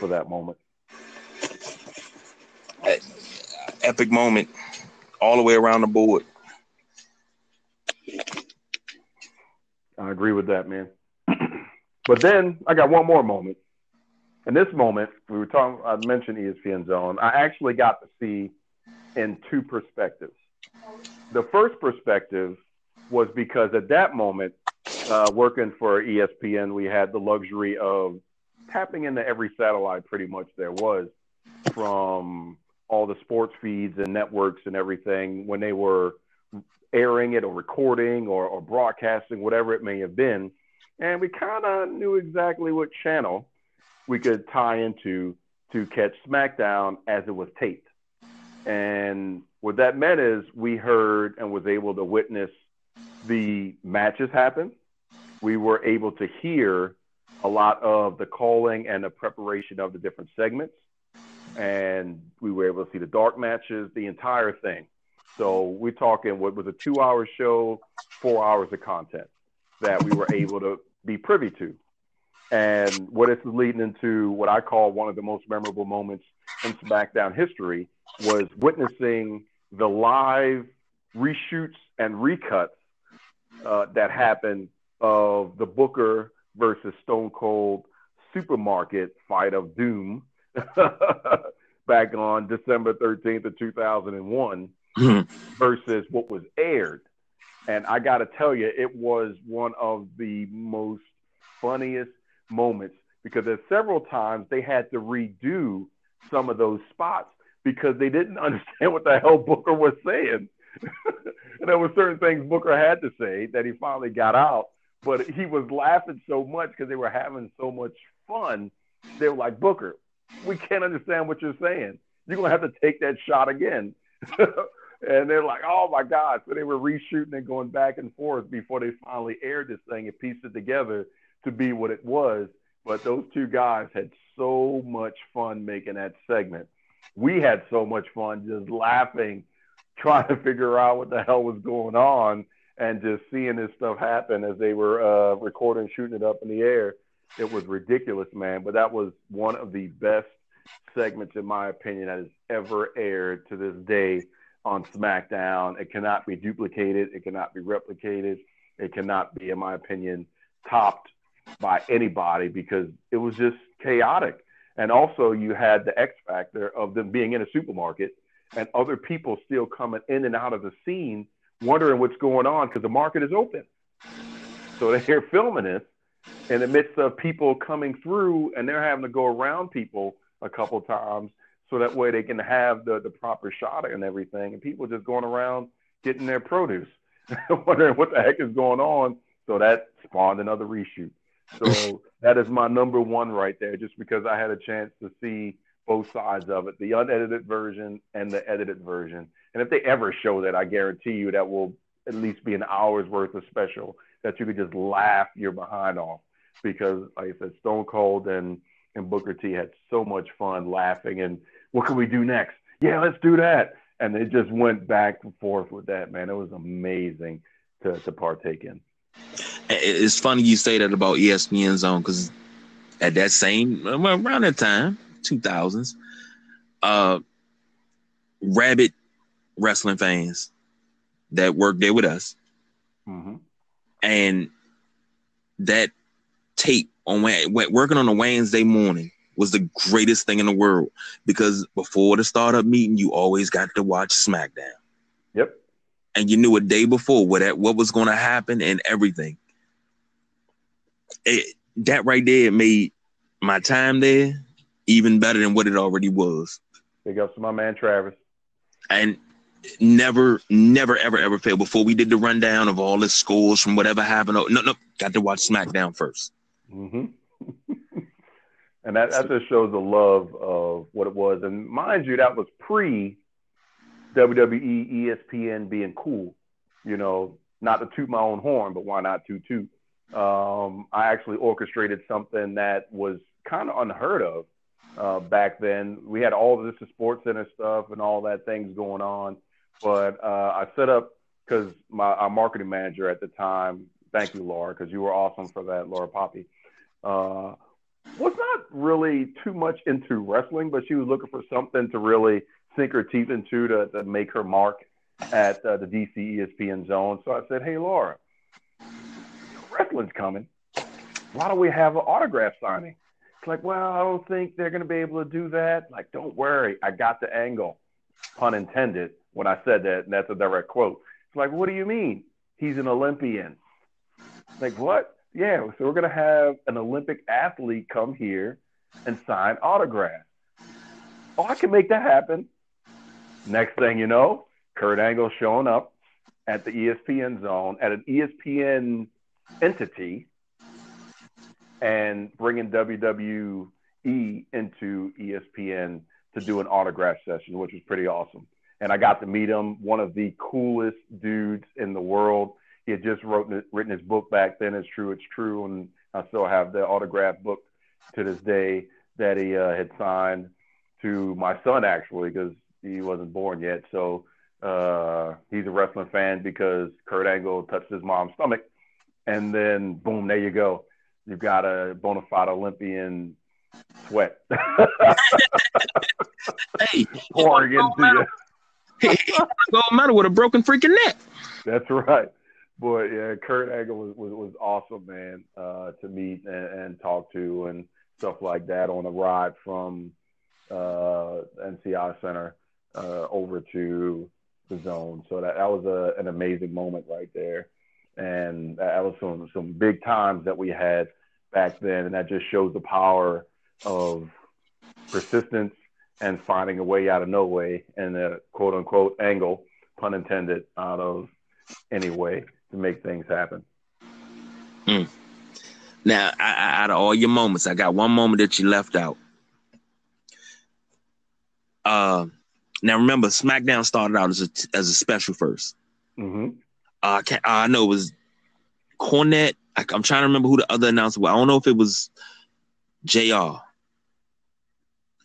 for that moment. Epic moment all the way around the board. I agree with that, man. but then I got one more moment. In this moment, we were talking, I mentioned ESPN Zone. I actually got to see in two perspectives. The first perspective was because at that moment, uh, working for ESPN, we had the luxury of tapping into every satellite pretty much there was from all the sports feeds and networks and everything when they were airing it or recording or, or broadcasting, whatever it may have been. And we kind of knew exactly what channel we could tie into to catch SmackDown as it was taped. And what that meant is we heard and was able to witness the matches happen. We were able to hear a lot of the calling and the preparation of the different segments. And we were able to see the dark matches, the entire thing. So we're talking what was a two hour show, four hours of content that we were able to be privy to. And what this is leading into what I call one of the most memorable moments in SmackDown history was witnessing the live reshoots and recuts uh, that happened of the Booker versus Stone Cold Supermarket Fight of Doom back on December 13th of 2001 mm-hmm. versus what was aired. And I got to tell you, it was one of the most funniest moments because there's several times they had to redo some of those spots because they didn't understand what the hell Booker was saying. and there were certain things Booker had to say that he finally got out, but he was laughing so much because they were having so much fun. They were like, Booker, we can't understand what you're saying. You're gonna have to take that shot again. and they're like, oh my God. So they were reshooting and going back and forth before they finally aired this thing and pieced it together to be what it was. But those two guys had so much fun making that segment. We had so much fun just laughing, trying to figure out what the hell was going on, and just seeing this stuff happen as they were uh, recording, shooting it up in the air. It was ridiculous, man. But that was one of the best segments, in my opinion, that has ever aired to this day on SmackDown. It cannot be duplicated. It cannot be replicated. It cannot be, in my opinion, topped by anybody because it was just chaotic. And also, you had the X factor of them being in a supermarket and other people still coming in and out of the scene, wondering what's going on because the market is open. So they're filming this in the midst of people coming through, and they're having to go around people a couple times so that way they can have the, the proper shot and everything. And people just going around getting their produce, wondering what the heck is going on. So that spawned another reshoot. So that is my number one right there, just because I had a chance to see both sides of it, the unedited version and the edited version. And if they ever show that, I guarantee you that will at least be an hour's worth of special that you could just laugh your behind off. Because like I said, Stone Cold and and Booker T had so much fun laughing and what can we do next? Yeah, let's do that. And they just went back and forth with that, man. It was amazing to, to partake in. It's funny you say that about ESPN Zone because at that same around that time, two thousands, uh, rabid wrestling fans that worked there with us, mm-hmm. and that tape on working on a Wednesday morning was the greatest thing in the world because before the startup meeting, you always got to watch SmackDown. Yep. And you knew a day before what that, what was going to happen and everything. It, that right there made my time there even better than what it already was. Big ups to my man Travis. And never, never, ever, ever failed. Before we did the rundown of all the scores from whatever happened, no, no, got to watch SmackDown 1st mm-hmm. And that, that just shows the love of what it was. And mind you, that was pre WWE, ESPN being cool. You know, not to toot my own horn, but why not toot toot? Um, I actually orchestrated something that was kind of unheard of uh, back then. We had all this Sports Center stuff and all that things going on, but uh, I set up because my our marketing manager at the time. Thank you, Laura, because you were awesome for that, Laura Poppy. Uh, was not really too much into wrestling, but she was looking for something to really sink her teeth into to, to make her mark at uh, the DC ESPN zone. So I said, Hey, Laura, wrestling's coming. Why don't we have an autograph signing? It's like, well, I don't think they're going to be able to do that. Like, don't worry, I got the angle, pun intended, when I said that, and that's a direct quote. It's like, what do you mean? He's an Olympian. Like, what? Yeah, so we're gonna have an Olympic athlete come here and sign autographs. Oh, I can make that happen. Next thing you know, Kurt Angle showing up at the ESPN zone at an ESPN entity and bringing WWE into ESPN to do an autograph session, which was pretty awesome. And I got to meet him, one of the coolest dudes in the world. He had just wrote, written his book back then. It's true, it's true, and I still have the autograph book to this day that he uh, had signed to my son actually because he wasn't born yet. So uh, he's a wrestling fan because Kurt Angle touched his mom's stomach, and then boom, there you go. You've got a bona fide Olympian sweat hey, pouring into you. Don't matter with a broken freaking neck. That's right. But yeah, Kurt Angle was, was, was awesome, man, uh, to meet and, and, talk to and stuff like that on the ride from uh, MCI Center uh, over to the zone. So that, that was a, an amazing moment right there. And that was some, some big times that we had back then. And that just shows the power of persistence and finding a way out of no way and a quote unquote angle, pun intended, out of any way to make things happen. Mm. Now, I, I, out of all your moments, I got one moment that you left out. Uh, now remember, SmackDown started out as a as a special 1st mm-hmm. uh, I, know it was Cornette. I, am trying to remember who the other announcer was. I don't know if it was Jr.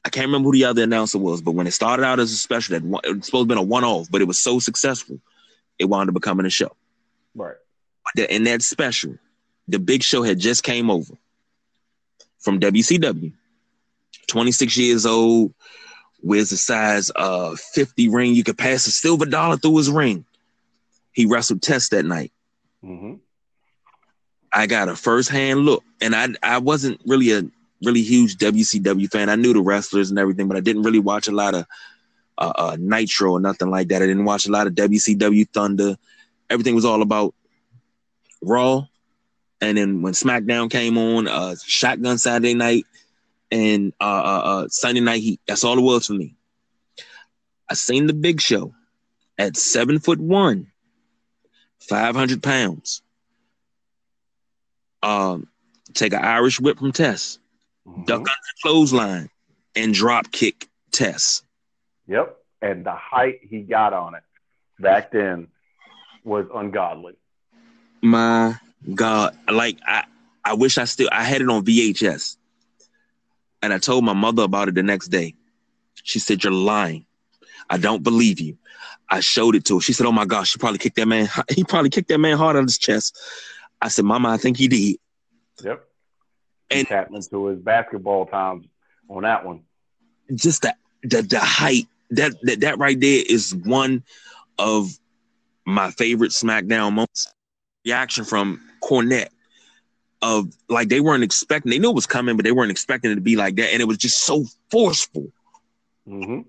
I can't remember who the other announcer was, but when it started out as a special, that it was supposed to have been a one off, but it was so successful, it wound up becoming a show. Right. In that special, the Big Show had just came over from WCW. 26 years old, wears a size uh 50 ring. You could pass a silver dollar through his ring. He wrestled Test that night. Mm-hmm. I got a first hand look, and I I wasn't really a really huge WCW fan. I knew the wrestlers and everything, but I didn't really watch a lot of uh, uh, Nitro or nothing like that. I didn't watch a lot of WCW Thunder. Everything was all about Raw. And then when SmackDown came on, uh, Shotgun Saturday Night and uh, uh, uh, Sunday Night Heat. That's all it was for me. I seen the Big Show at seven foot one, five hundred pounds. Um, take an Irish whip from Test, mm-hmm. duck under the clothesline, and drop kick Test. Yep. And the height he got on it back then was ungodly. My God. Like I I wish I still I had it on VHS. And I told my mother about it the next day. She said, You're lying. I don't believe you. I showed it to her. She said, Oh my gosh, she probably kicked that man. He probably kicked that man hard on his chest. I said, Mama, I think he did. Yep and tapped into his basketball times on that one. Just the the, the height that, that that right there is one of my favorite SmackDown moments. Reaction from Cornette of like they weren't expecting. They knew it was coming, but they weren't expecting it to be like that, and it was just so forceful. Mm-hmm.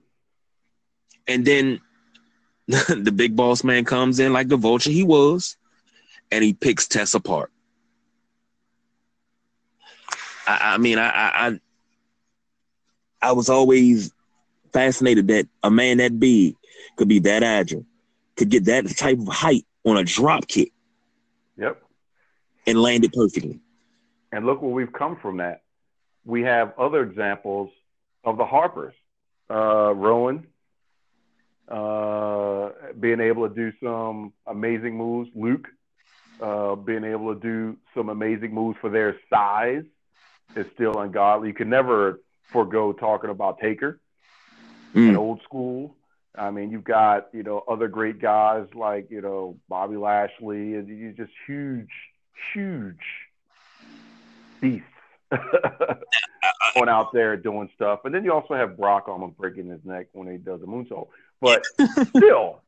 And then the big boss man comes in like the vulture he was, and he picks Test apart. I, I mean, I, I I was always fascinated that a man that big could be that agile, could get that type of height on a drop kick. Yep. And land it perfectly. And look where we've come from that. We have other examples of the Harpers. Uh, Rowan uh, being able to do some amazing moves. Luke uh, being able to do some amazing moves for their size is still ungodly. You can never forego talking about Taker mm. and old school. I mean, you've got you know other great guys like you know Bobby Lashley, and you just huge, huge beasts going out there doing stuff. And then you also have Brock almost breaking his neck when he does a moonsault. But still,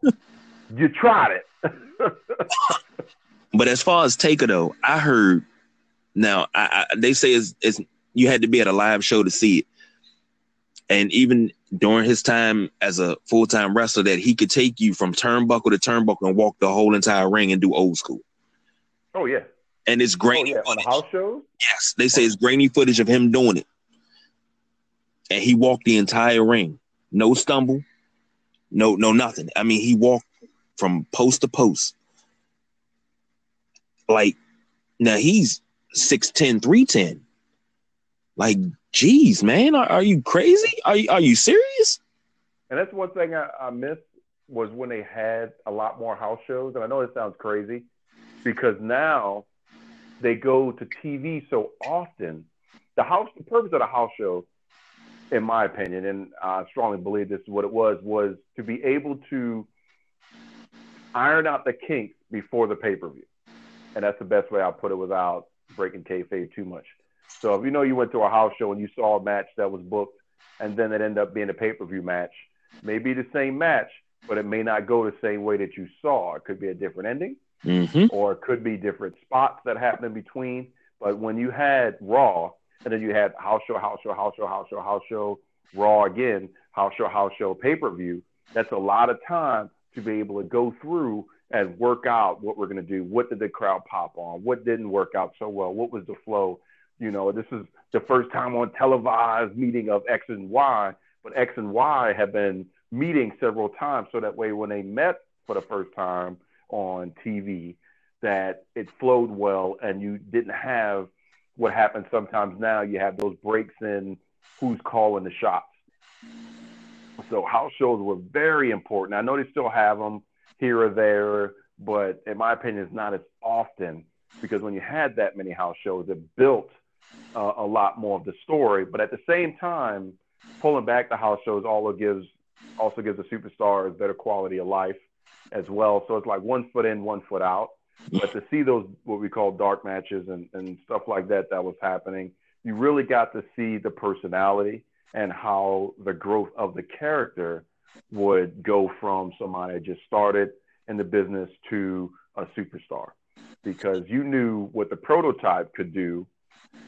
you tried it. but as far as Taker though, I heard now, I, I, they say it's, it's you had to be at a live show to see it, and even during his time as a full time wrestler, that he could take you from turnbuckle to turnbuckle and walk the whole entire ring and do old school. Oh yeah, and it's grainy. Oh, yeah. On house shows. Yes, they say it's grainy footage of him doing it, and he walked the entire ring, no stumble, no no nothing. I mean, he walked from post to post. Like now he's 6'10, 310. Like, geez, man, are, are you crazy? Are you, are you serious? And that's one thing I, I missed was when they had a lot more house shows. And I know it sounds crazy because now they go to TV so often. The house, the purpose of the house show, in my opinion, and I strongly believe this is what it was, was to be able to iron out the kinks before the pay per view. And that's the best way I'll put it without breaking kayfabe too much. So if you know you went to a house show and you saw a match that was booked, and then it ended up being a pay per view match, maybe the same match, but it may not go the same way that you saw. It could be a different ending. mm-hmm. or it could be different spots that happen in between. But when you had Raw, and then you had house show, house show, house show, house show, house show, Raw again, house show, house show, pay per view. That's a lot of time to be able to go through and work out what we're going to do. What did the crowd pop on? What didn't work out so well? What was the flow? You know, this is the first time on televised meeting of X and Y, but X and Y have been meeting several times. So that way, when they met for the first time on TV, that it flowed well and you didn't have what happens sometimes now. You have those breaks in who's calling the shots. So house shows were very important. I know they still have them here or there, but in my opinion, it's not as often because when you had that many house shows, it built uh, a lot more of the story. But at the same time, pulling back the house shows also gives also gives the superstars better quality of life as well. So it's like one foot in, one foot out. But to see those what we call dark matches and, and stuff like that that was happening, you really got to see the personality and how the growth of the character would go from somebody that just started in the business to a superstar because you knew what the prototype could do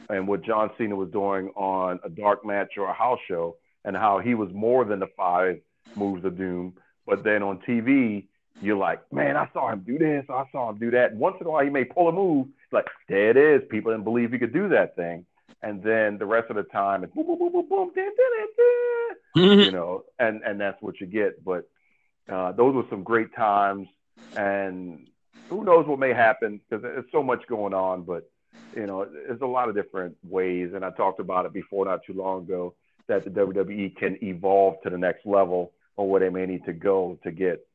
and what John Cena was doing on a dark match or a house show and how he was more than the five moves of doom. But then on TV, you're like, man, I saw him do this, I saw him do that. And once in a while, he may pull a move. Like, there it is. People didn't believe he could do that thing. And then the rest of the time, it's boom, boom, boom, boom, boom, da, da, da, mm-hmm. you know, and and that's what you get. But uh, those were some great times, and who knows what may happen because there's so much going on. But you know, there's a lot of different ways, and I talked about it before not too long ago that the WWE can evolve to the next level or where they may need to go to get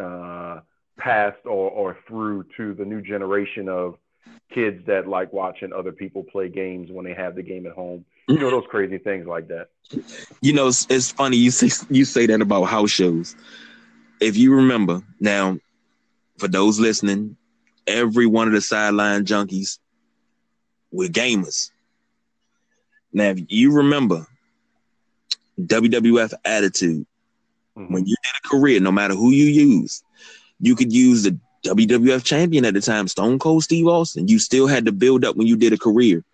uh, past or, or through to the new generation of kids that like watching other people play games when they have the game at home. You know those crazy things like that. You know, it's, it's funny you say you say that about house shows. If you remember now, for those listening, every one of the sideline junkies were gamers. Now, if you remember WWF attitude, mm-hmm. when you did a career, no matter who you use, you could use the WWF champion at the time, Stone Cold Steve Austin. You still had to build up when you did a career,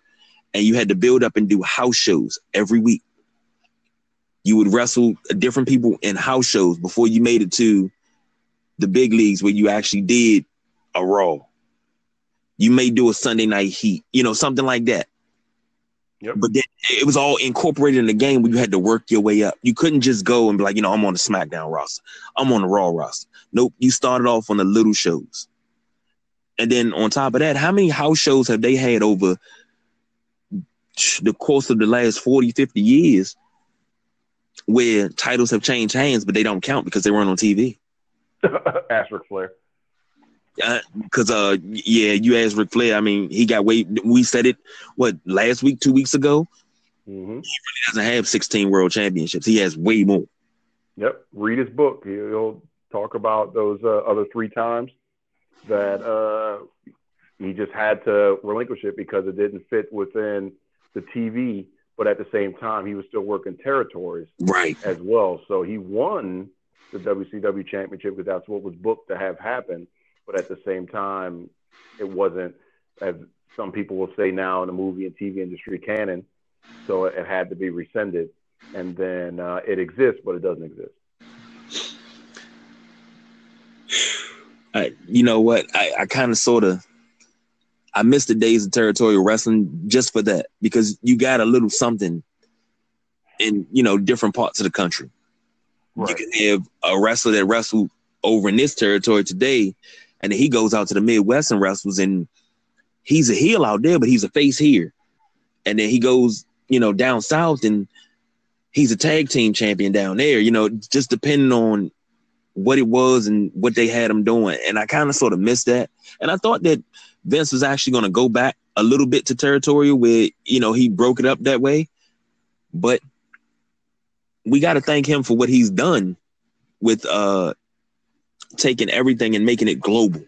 and you had to build up and do house shows every week. You would wrestle different people in house shows before you made it to the big leagues where you actually did a Raw. You may do a Sunday night heat, you know, something like that. Yep. But then it was all incorporated in the game where you had to work your way up. You couldn't just go and be like, you know, I'm on the SmackDown roster. I'm on the Raw roster. Nope. You started off on the little shows. And then on top of that, how many house shows have they had over the course of the last 40, 50 years where titles have changed hands, but they don't count because they weren't on TV? Ask Ric Flair. Because, uh, uh, yeah, you asked Ric Flair. I mean, he got way. We said it what last week, two weeks ago. Mm-hmm. He really doesn't have 16 world championships. He has way more. Yep. Read his book. He'll talk about those uh, other three times that uh, he just had to relinquish it because it didn't fit within the TV. But at the same time, he was still working territories right as well. So he won the WCW championship because that's what was booked to have happen. But at the same time, it wasn't, as some people will say now in the movie and TV industry canon. So it had to be rescinded. And then uh, it exists, but it doesn't exist. I, you know what? I, I kind of sort of I miss the days of territorial wrestling just for that because you got a little something in you know different parts of the country. Right. You can have a wrestler that wrestled over in this territory today, and he goes out to the Midwest and wrestles, and he's a heel out there, but he's a face here. And then he goes, you know, down south, and he's a tag team champion down there. You know, just depending on what it was and what they had him doing. And I kind of sort of missed that. And I thought that Vince was actually going to go back a little bit to territorial where, you know, he broke it up that way. But we got to thank him for what he's done with uh taking everything and making it global.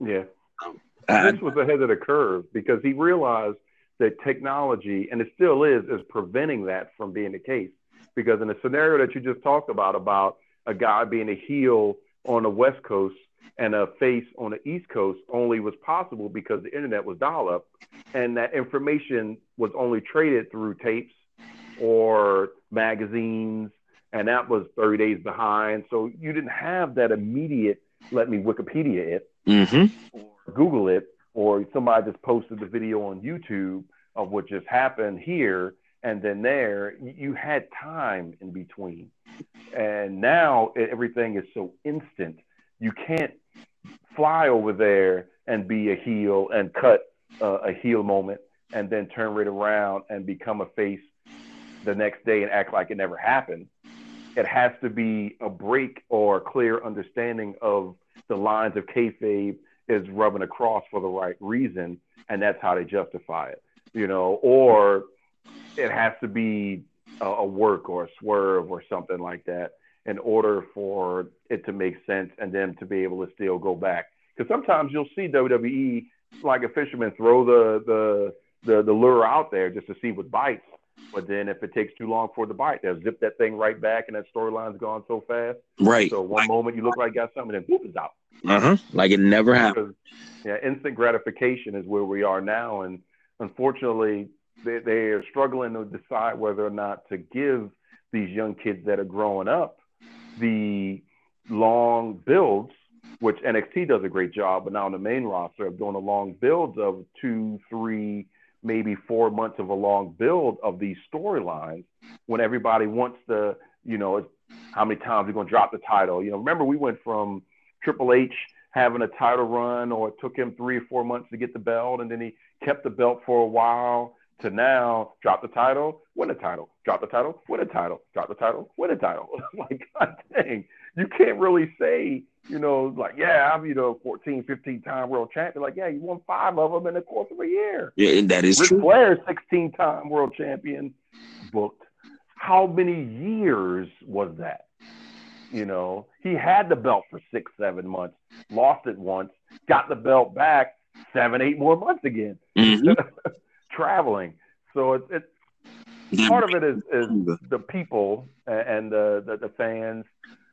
Yeah. Um, Vince was ahead of the curve because he realized that technology, and it still is, is preventing that from being the case. Because in the scenario that you just talked about, about a guy being a heel on the West Coast and a face on the East Coast only was possible because the internet was dial up and that information was only traded through tapes or magazines and that was 30 days behind. So you didn't have that immediate let me Wikipedia it Mm-hmm. or Google it or somebody just posted the video on YouTube of what just happened here and then there. You had time in between. And now everything is so instant. You can't fly over there and be a heel and cut uh, a heel moment and then turn right around and become a face the next day and act like it never happened. It has to be a break or clear understanding of the lines of kayfabe is rubbing across for the right reason, and that's how they justify it, you know, or it has to be a, a work or a swerve or something like that in order for it to make sense and then to be able to still go back. Because sometimes you'll see WWE like a fisherman throw the the the, the lure out there just to see what bites. But then if it takes too long for the bite, they'll zip that thing right back and that storyline's gone so fast. Right. So one Like- moment you look like you got something, and then boop, it's out. Uh-huh. Like it never happened. Yeah, instant gratification is where we are now, and unfortunately, they, they are struggling to decide whether or not to give these young kids that are growing up the long builds, which NXT does a great job, but now on the main roster of doing the long builds of two, three, maybe four months of a long build of these storylines when everybody wants to, you know, how many times we're going to drop the title. You know, remember we went from Triple H having a title run, or it took him three or four months to get the belt, and then he kept the belt for a while. To now, drop the title, win a title, drop the title, win a title, drop the title, win a title. like, God dang, you can't really say, you know, like, yeah, I'm, you know, 14, 15 time world champion. Like, yeah, you won five of them in the course of a year. Yeah, that is Ric true. Flair, 16 time world champion, booked. How many years was that? You know, he had the belt for six, seven months, lost it once, got the belt back seven, eight more months again, Mhm. traveling. So it's, it's part of it is, is the people and the, the, the fans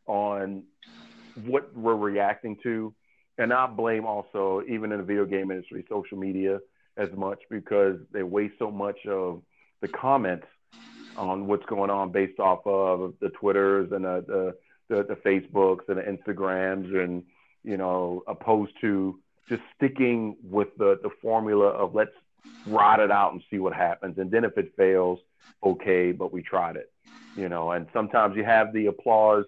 on what we're reacting to. And I blame also, even in the video game industry, social media as much because they waste so much of the comments on what's going on based off of the Twitters and the, the, the, the Facebooks and the Instagrams and, you know, opposed to just sticking with the, the formula of let's ride it out and see what happens. And then if it fails, okay, but we tried it, you know, and sometimes you have the applause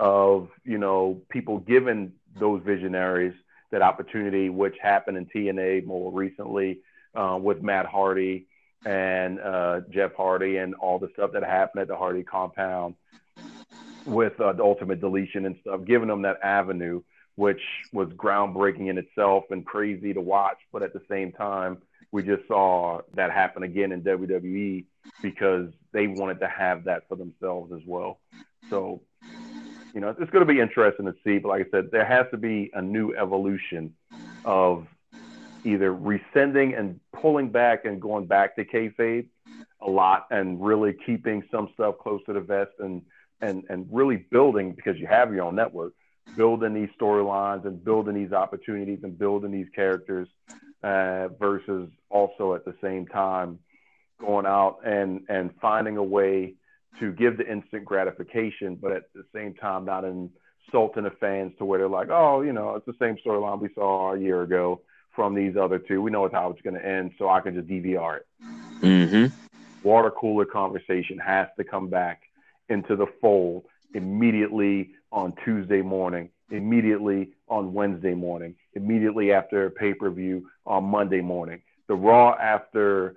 of, you know, people giving those visionaries that opportunity, which happened in TNA more recently uh, with Matt Hardy and uh, Jeff Hardy and all the stuff that happened at the Hardy compound with uh, the ultimate deletion and stuff, giving them that avenue, which was groundbreaking in itself and crazy to watch. But at the same time, we just saw that happen again in WWE because they wanted to have that for themselves as well. So, you know, it's going to be interesting to see. But like I said, there has to be a new evolution of either rescinding and pulling back and going back to kayfabe a lot and really keeping some stuff close to the vest and and and really building because you have your own network building these storylines and building these opportunities and building these characters uh, versus also at the same time going out and and finding a way to give the instant gratification but at the same time not insulting the fans to where they're like oh you know it's the same storyline we saw a year ago from these other two we know it's how it's going to end so i can just dvr it Mm-hmm. water cooler conversation has to come back into the fold immediately on Tuesday morning, immediately on Wednesday morning, immediately after pay per view on Monday morning. The Raw after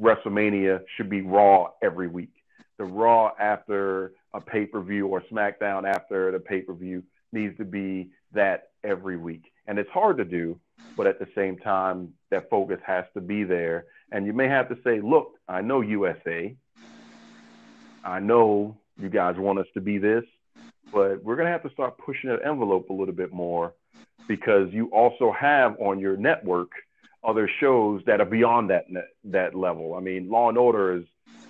WrestleMania should be Raw every week. The Raw after a pay per view or SmackDown after the pay per view needs to be that every week. And it's hard to do, but at the same time, that focus has to be there. And you may have to say, look, I know USA. I know you guys want us to be this, but we're going to have to start pushing that envelope a little bit more because you also have on your network other shows that are beyond that that level. I mean, Law and Order is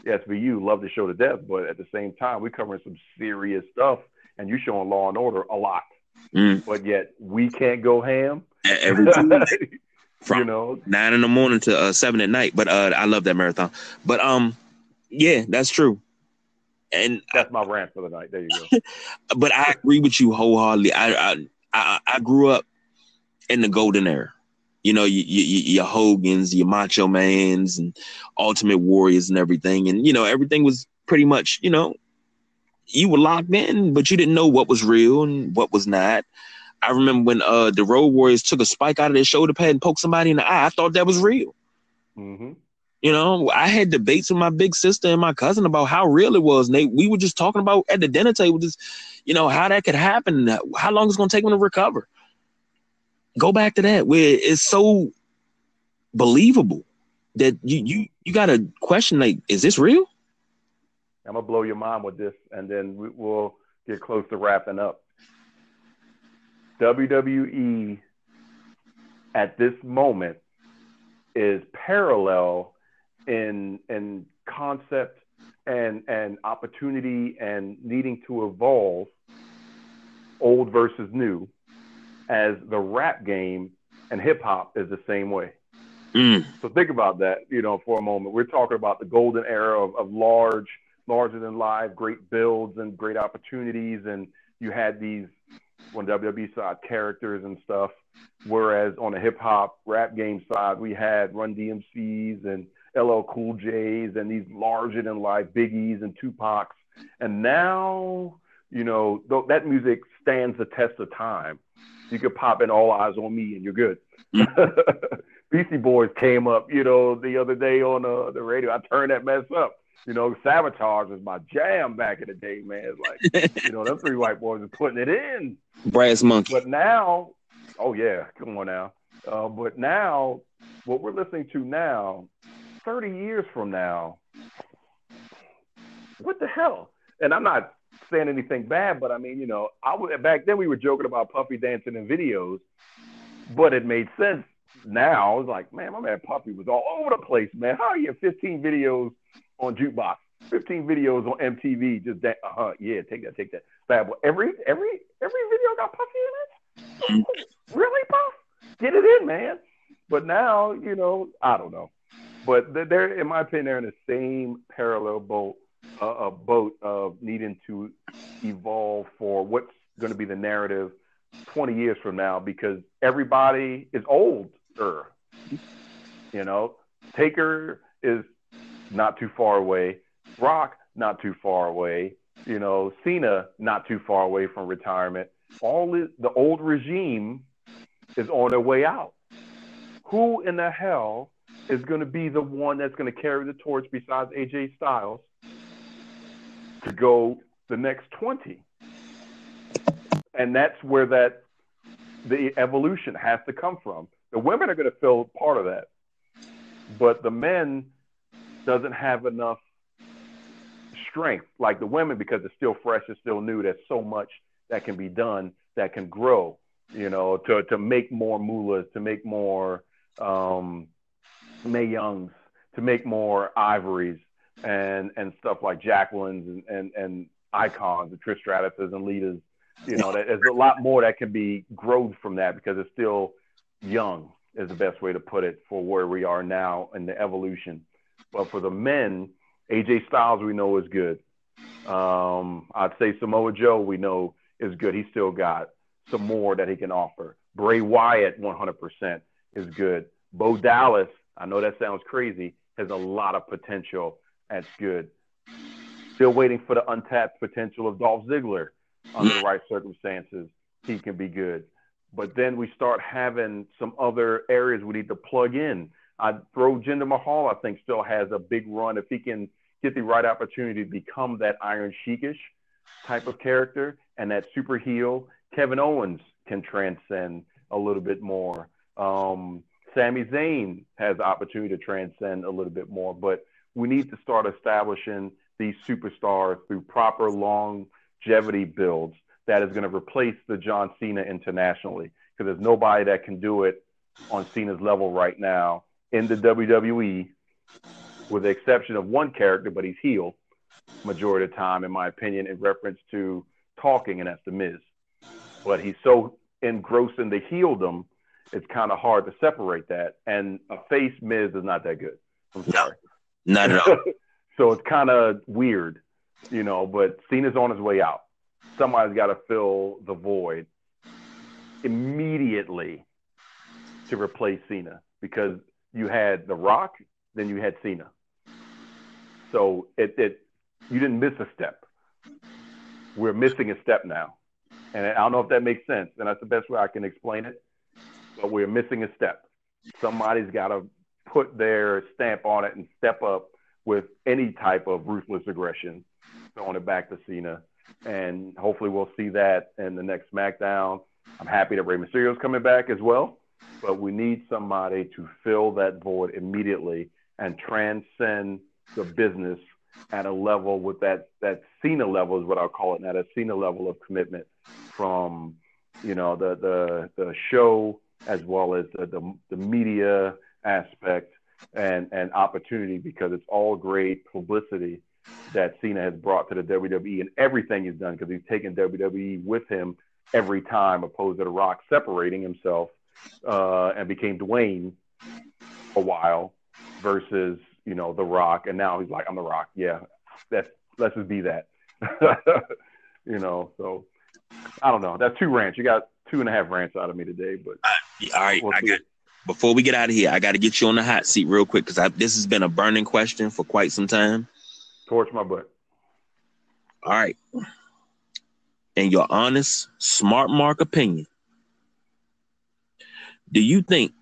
SVU, love the show to death, but at the same time, we're covering some serious stuff, and you're showing Law and Order a lot. Mm. but yet we can't go ham. Every From you know, nine in the morning to uh, seven at night. But uh, I love that marathon. But um, yeah, that's true. And that's my rant for the night. There you go. but I agree with you wholeheartedly. I I I, I grew up in the golden era. You know, you, you, your Hogan's, your Macho Man's, and Ultimate Warriors, and everything. And you know, everything was pretty much, you know, you were locked in, but you didn't know what was real and what was not. I remember when uh the Road Warriors took a spike out of their shoulder pad and poked somebody in the eye. I thought that was real. Mm-hmm. You know, I had debates with my big sister and my cousin about how real it was. And they, we were just talking about at the dinner table, just you know how that could happen, how long it's going to take them to recover. Go back to that where it's so believable that you you you got to question like, is this real? I'm gonna blow your mind with this, and then we, will get close to wrapping up. WWE at this moment is parallel in in concept and and opportunity and needing to evolve old versus new as the rap game and hip hop is the same way. Mm. So think about that, you know, for a moment. We're talking about the golden era of, of large, larger than life, great builds and great opportunities. And you had these on WWE side characters and stuff. Whereas on the hip hop rap game side, we had Run DMCs and LL Cool J's and these larger than life Biggies and Tupacs. And now, you know, th- that music stands the test of time. You could pop in All eyes on Me and you're good. Beastie Boys came up, you know, the other day on uh, the radio. I turned that mess up. You know, Sabotage was my jam back in the day, man. It's like, you know, them three white boys are putting it in. Brass Monkey. But now, oh yeah, come on now. Uh, but now, what we're listening to now, 30 years from now, what the hell? And I'm not saying anything bad, but I mean, you know, I was back then we were joking about Puffy dancing in videos, but it made sense now. I was like, man, my man Puffy was all over the place, man. How are you 15 videos on jukebox, 15 videos on MTV? Just that, uh huh, yeah, take that, take that. Bad boy. Every every every video got Puffy in it. really, Puff? Get it in, man. But now, you know, I don't know. But they're, in my opinion, they're in the same parallel boat, uh, a boat of needing to evolve for what's going to be the narrative 20 years from now because everybody is older. You know, Taker is not too far away. Rock not too far away. You know, Cena not too far away from retirement. All this, the old regime is on their way out. Who in the hell is going to be the one that's going to carry the torch besides AJ Styles to go the next 20? And that's where that the evolution has to come from. The women are going to fill part of that, but the men doesn't have enough strength like the women because it's still fresh, it's still new. There's so much that can be done that can grow, you know, to to make more Moolahs, to make more um, Mae Youngs, to make more ivories and and stuff like Jacqueline's and and, and icons, the Trish Stratus's and Lita's. You know, there's a lot more that can be growth from that because it's still young is the best way to put it for where we are now in the evolution. But for the men, AJ Styles we know is good. Um, I'd say Samoa Joe we know is good. He still got some more that he can offer. Bray Wyatt 100% is good. Bo Dallas, I know that sounds crazy, has a lot of potential. That's good. Still waiting for the untapped potential of Dolph Ziggler under the right circumstances, he can be good. But then we start having some other areas we need to plug in. I'd throw Jinder Mahal, I think, still has a big run if he can get the right opportunity to become that Iron Sheikish type of character and that super heel. Kevin Owens can transcend a little bit more. Um, Sami Zayn has the opportunity to transcend a little bit more, but we need to start establishing these superstars through proper long longevity builds that is going to replace the John Cena internationally because there's nobody that can do it on Cena's level right now in the WWE, with the exception of one character, but he's heel majority of the time, in my opinion, in reference to talking, and that's the Miz. but he's so engrossed in the heeldom, it's kind of hard to separate that. And a face Miz is not that good. I'm sorry. No, not at all. so it's kind of weird, you know. But Cena's on his way out. Somebody's got to fill the void immediately to replace Cena because you had The Rock, then you had Cena. So it, it you didn't miss a step. We're missing a step now. And I don't know if that makes sense. And that's the best way I can explain it. But we're missing a step. Somebody's got to put their stamp on it and step up with any type of ruthless aggression, throwing it back to Cena. And hopefully we'll see that in the next SmackDown. I'm happy that Rey Mysterio's coming back as well, but we need somebody to fill that void immediately and transcend the business at a level with that that Cena level is what I'll call it now, that Cena level of commitment from you know the the the show as well as the the, the media aspect and and opportunity because it's all great publicity that Cena has brought to the WWE and everything he's done because he's taken WWE with him every time, opposed to The Rock separating himself uh, and became Dwayne a while versus you know The Rock, and now he's like I'm The Rock. Yeah, that's let's just be that. you know, so I don't know. That's two rants. You got two and a half rants out of me today, but uh, all right, we'll I got. Before we get out of here, I got to get you on the hot seat real quick because this has been a burning question for quite some time. Torch my butt. All right in your honest, smart mark opinion, do you think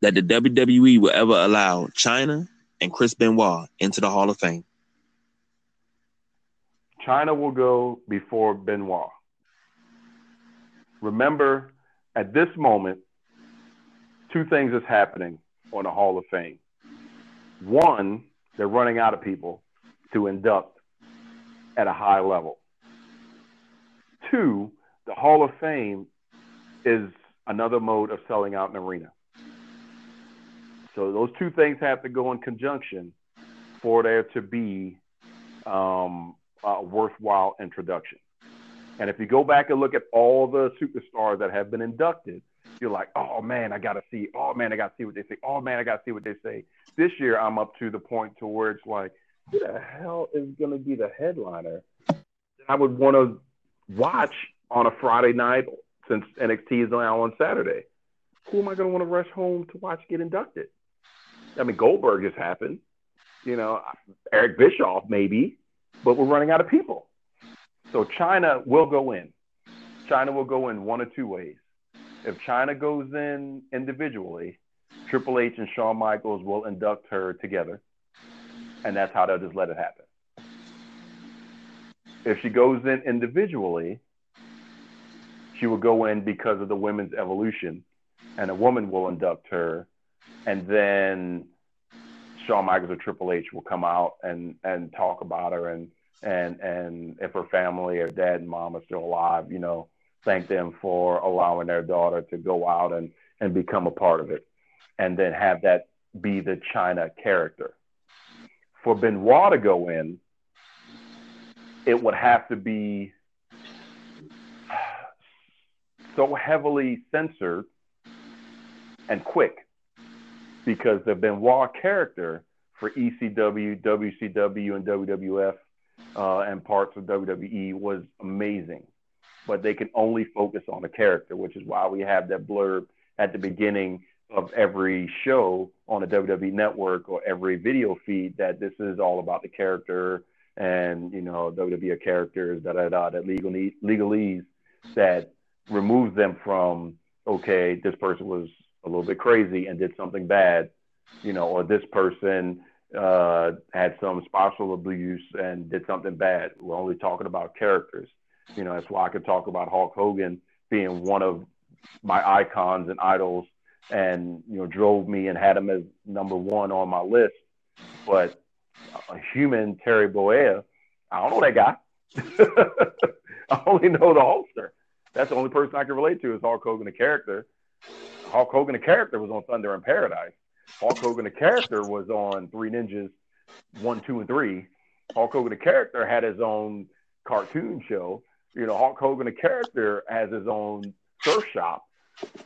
that the WWE will ever allow Chyna and Chris Benoit into the Hall of Fame? Chyna will go before Benoit. Remember, at this moment, two things is happening on the Hall of Fame. One, they're running out of people to induct at a high level. Two, the Hall of Fame is another mode of selling out an arena. So those two things have to go in conjunction for there to be um, a worthwhile introduction. And if you go back and look at all the superstars that have been inducted, you're like, oh man, I got to see. Oh man, I got to see what they say. Oh man, I got to see what they say. This year, I'm up to the point to where it's like, who the hell is to be the headliner? that I would want to watch on a Friday night since NXT is now on Saturday. Who am I to want to rush home to watch get inducted? I mean, Goldberg has happened. You know, Eric Bischoff maybe, but we're running out of people. So Chyna will go in. Chyna will go in one of two ways. If Chyna goes in individually, Triple H and Shawn Michaels will induct her together, and that's how they'll just let it happen. If she goes in individually, she will go in because of the women's evolution, and a woman will induct her, and then Shawn Michaels or Triple H will come out and and talk about her, and and and if her family or dad and mom are still alive, you know, thank them for allowing their daughter to go out and and become a part of it, and then have that be the Chyna character. For Benoit to go in, it would have to be so heavily censored and quick because the Benoit character for ECW, WCW, and WWF uh, and parts of WWE was amazing. But they can only focus on the character, which is why we have that blurb at the beginning of every show on the WWE network or every video feed that this is all about the character and you know WWE characters da da da that legal legalese that removes them from okay this person was a little bit crazy and did something bad you know or this person uh, had some spousal abuse and did something bad. We're only talking about characters you know that's why I could talk about Hulk Hogan being one of my icons and idols and you know drove me and had him as number one on my list but a human Terry Bollea. I don't know that guy. I only know the Hulkster. That's the only person I can relate to is Hulk Hogan, the character. Hulk Hogan, the character, was on Thunder in Paradise. Hulk Hogan, the character, was on Three Ninjas, one, two, and three. Hulk Hogan, the character, had his own cartoon show. You know, Hulk Hogan, a character, has his own surf shop.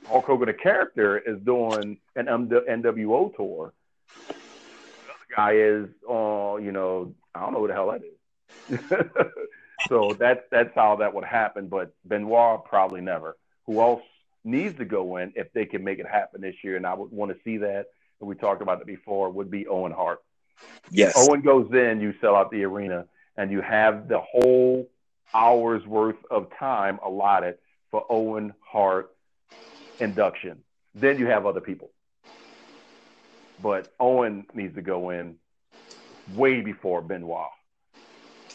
Hulk Hogan, a character, is doing an NWO tour. The other guy is, uh, you know, I don't know who the hell that is. so that's that's how that would happen. But Benoit probably never. Who else needs to go in if they can make it happen this year? And I would want to see that. And we talked about it before. Would be Owen Hart. Yes. Owen goes in, you sell out the arena, and you have the whole hour's worth of time allotted for Owen Hart induction. Then you have other people. But Owen needs to go in way before Benoit.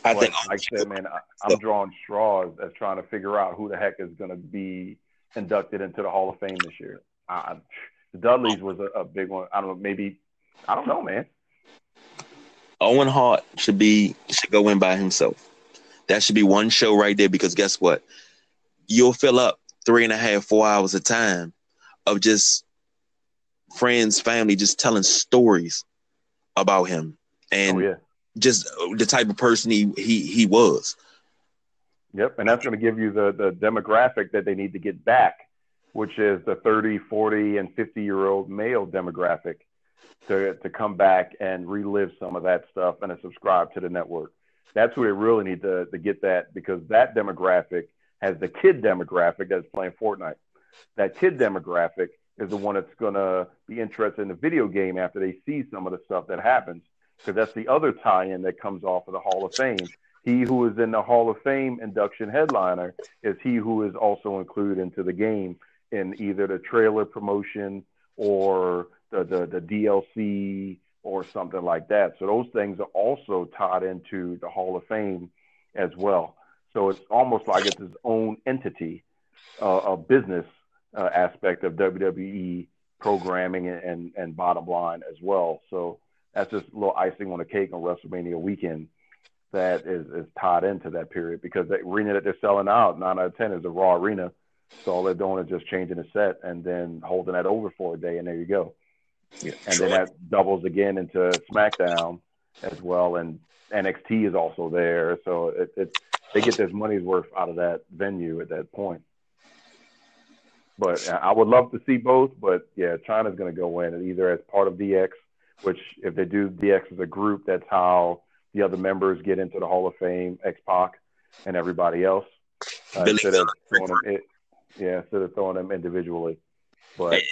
I think, like I said, man, I, am drawing straws as trying to figure out who the heck is going to be inducted into the Hall of Fame this year. I, the Dudleys was a, a big one. I don't know, maybe I don't know, man. Owen Hart should be should go in by himself. That should be one show right there because guess what? You'll fill up three and a half, four hours of time of just friends, family, just telling stories about him and oh, yeah. just the type of person he he he was. Yep, and that's going to give you the the demographic that they need to get back, which is the 30, 40, and 50 year old male demographic to, to come back and relive some of that stuff and to subscribe to the network. That's where they really need to, to get that because that demographic has the kid demographic that's playing Fortnite. That kid demographic is the one that's going to be interested in the video game after they see some of the stuff that happens because that's the other tie-in that comes off of the Hall of Fame. He who is in the Hall of Fame induction headliner is he who is also included into the game in either the trailer promotion or the, the, the DLC or something like that. So those things are also tied into the Hall of Fame as well. So it's almost like it's its own entity, uh, a business uh, aspect of WWE programming and, and, and bottom line as well. So that's just a little icing on the cake on WrestleMania weekend that is, is tied into that period because the arena that they're selling out, nine out of 10 is a Raw Arena. So all they're doing is just changing the set and then holding that over for a day, and there you go. Yeah, and then that doubles again into SmackDown as well, and NXT is also there. So it, it they get their money's worth out of that venue at that point. But I would love to see both, but yeah, Chyna's going to go in either as part of DX, which if they do DX as a group, that's how the other members get into the Hall of Fame, X Pac, and everybody else. Uh, instead of throwing them, it, yeah, instead of throwing them individually. But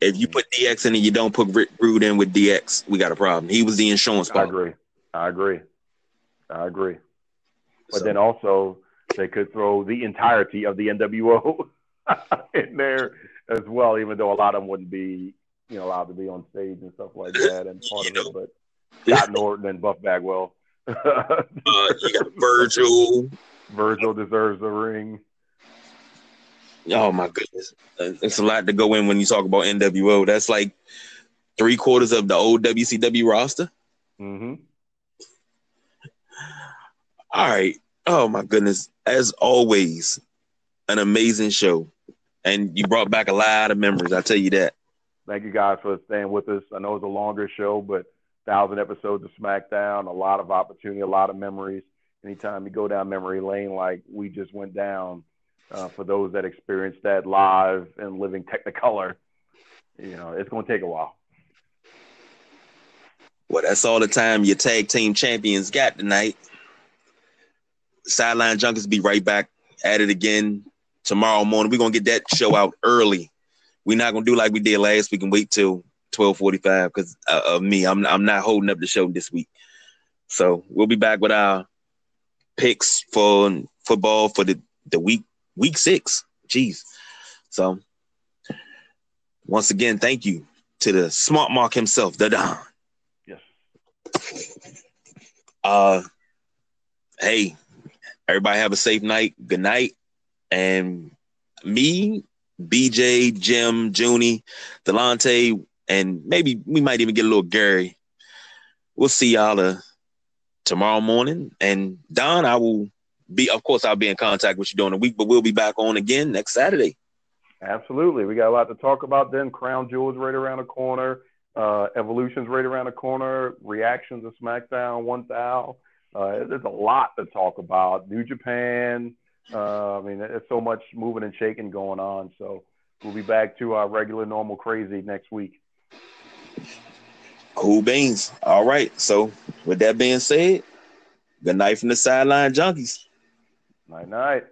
if you put DX in and you don't put Rick Rude in with DX, we got a problem. He was the insurance I agree. I agree. I agree. But so. then also they could throw the entirety of the NWO in there as well, even though a lot of them wouldn't be, you know, allowed to be on stage and stuff like that and part of know. it. But Scott Norton and Buff Bagwell. uh, you got Virgil. Virgil deserves a ring. Oh my goodness, it's a lot to go in when you talk about NWO. That's like three quarters of the old WCW roster. Mm-hmm. All right. Oh my goodness. As always, an amazing show. And you brought back a lot of memories, I tell you that. Thank you guys for staying with us. I know it's a longer show, but thousand episodes of SmackDown, a lot of opportunity, a lot of memories. Anytime you go down memory lane like we just went down, uh, for those that experienced that live and living Technicolor. You know, it's going to take a while. Well, that's all the time your tag team champions got tonight. Sideline Junkies be right back at it again tomorrow morning. We're gonna get that show out early. We're not gonna do like we did last week and wait till twelve forty five because uh, of me. I'm I'm not holding up the show this week. So we'll be back with our picks for football for the the week week six. Jeez. So once again, thank you to the smart mark himself, the Don. Yes. Uh hey, everybody have a safe night. Good night. And me, BJ, Jim, Junie, Delonte, and maybe we might even get a little Gary. We'll see y'all uh, tomorrow morning. And Don, I will be, of course, I'll be in contact with you during the week, but we'll be back on again next Saturday. Absolutely. We got a lot to talk about then. Crown Jewels right around the corner. Uh, Evolution's right around the corner. Reactions to SmackDown, one thou. Uh, there's a lot to talk about. New Japan, Uh, I mean, there's so much moving and shaking going on. So we'll be back to our regular, normal, crazy next week. Cool beans. All right. So with that being said, good night from the sideline junkies. Night night.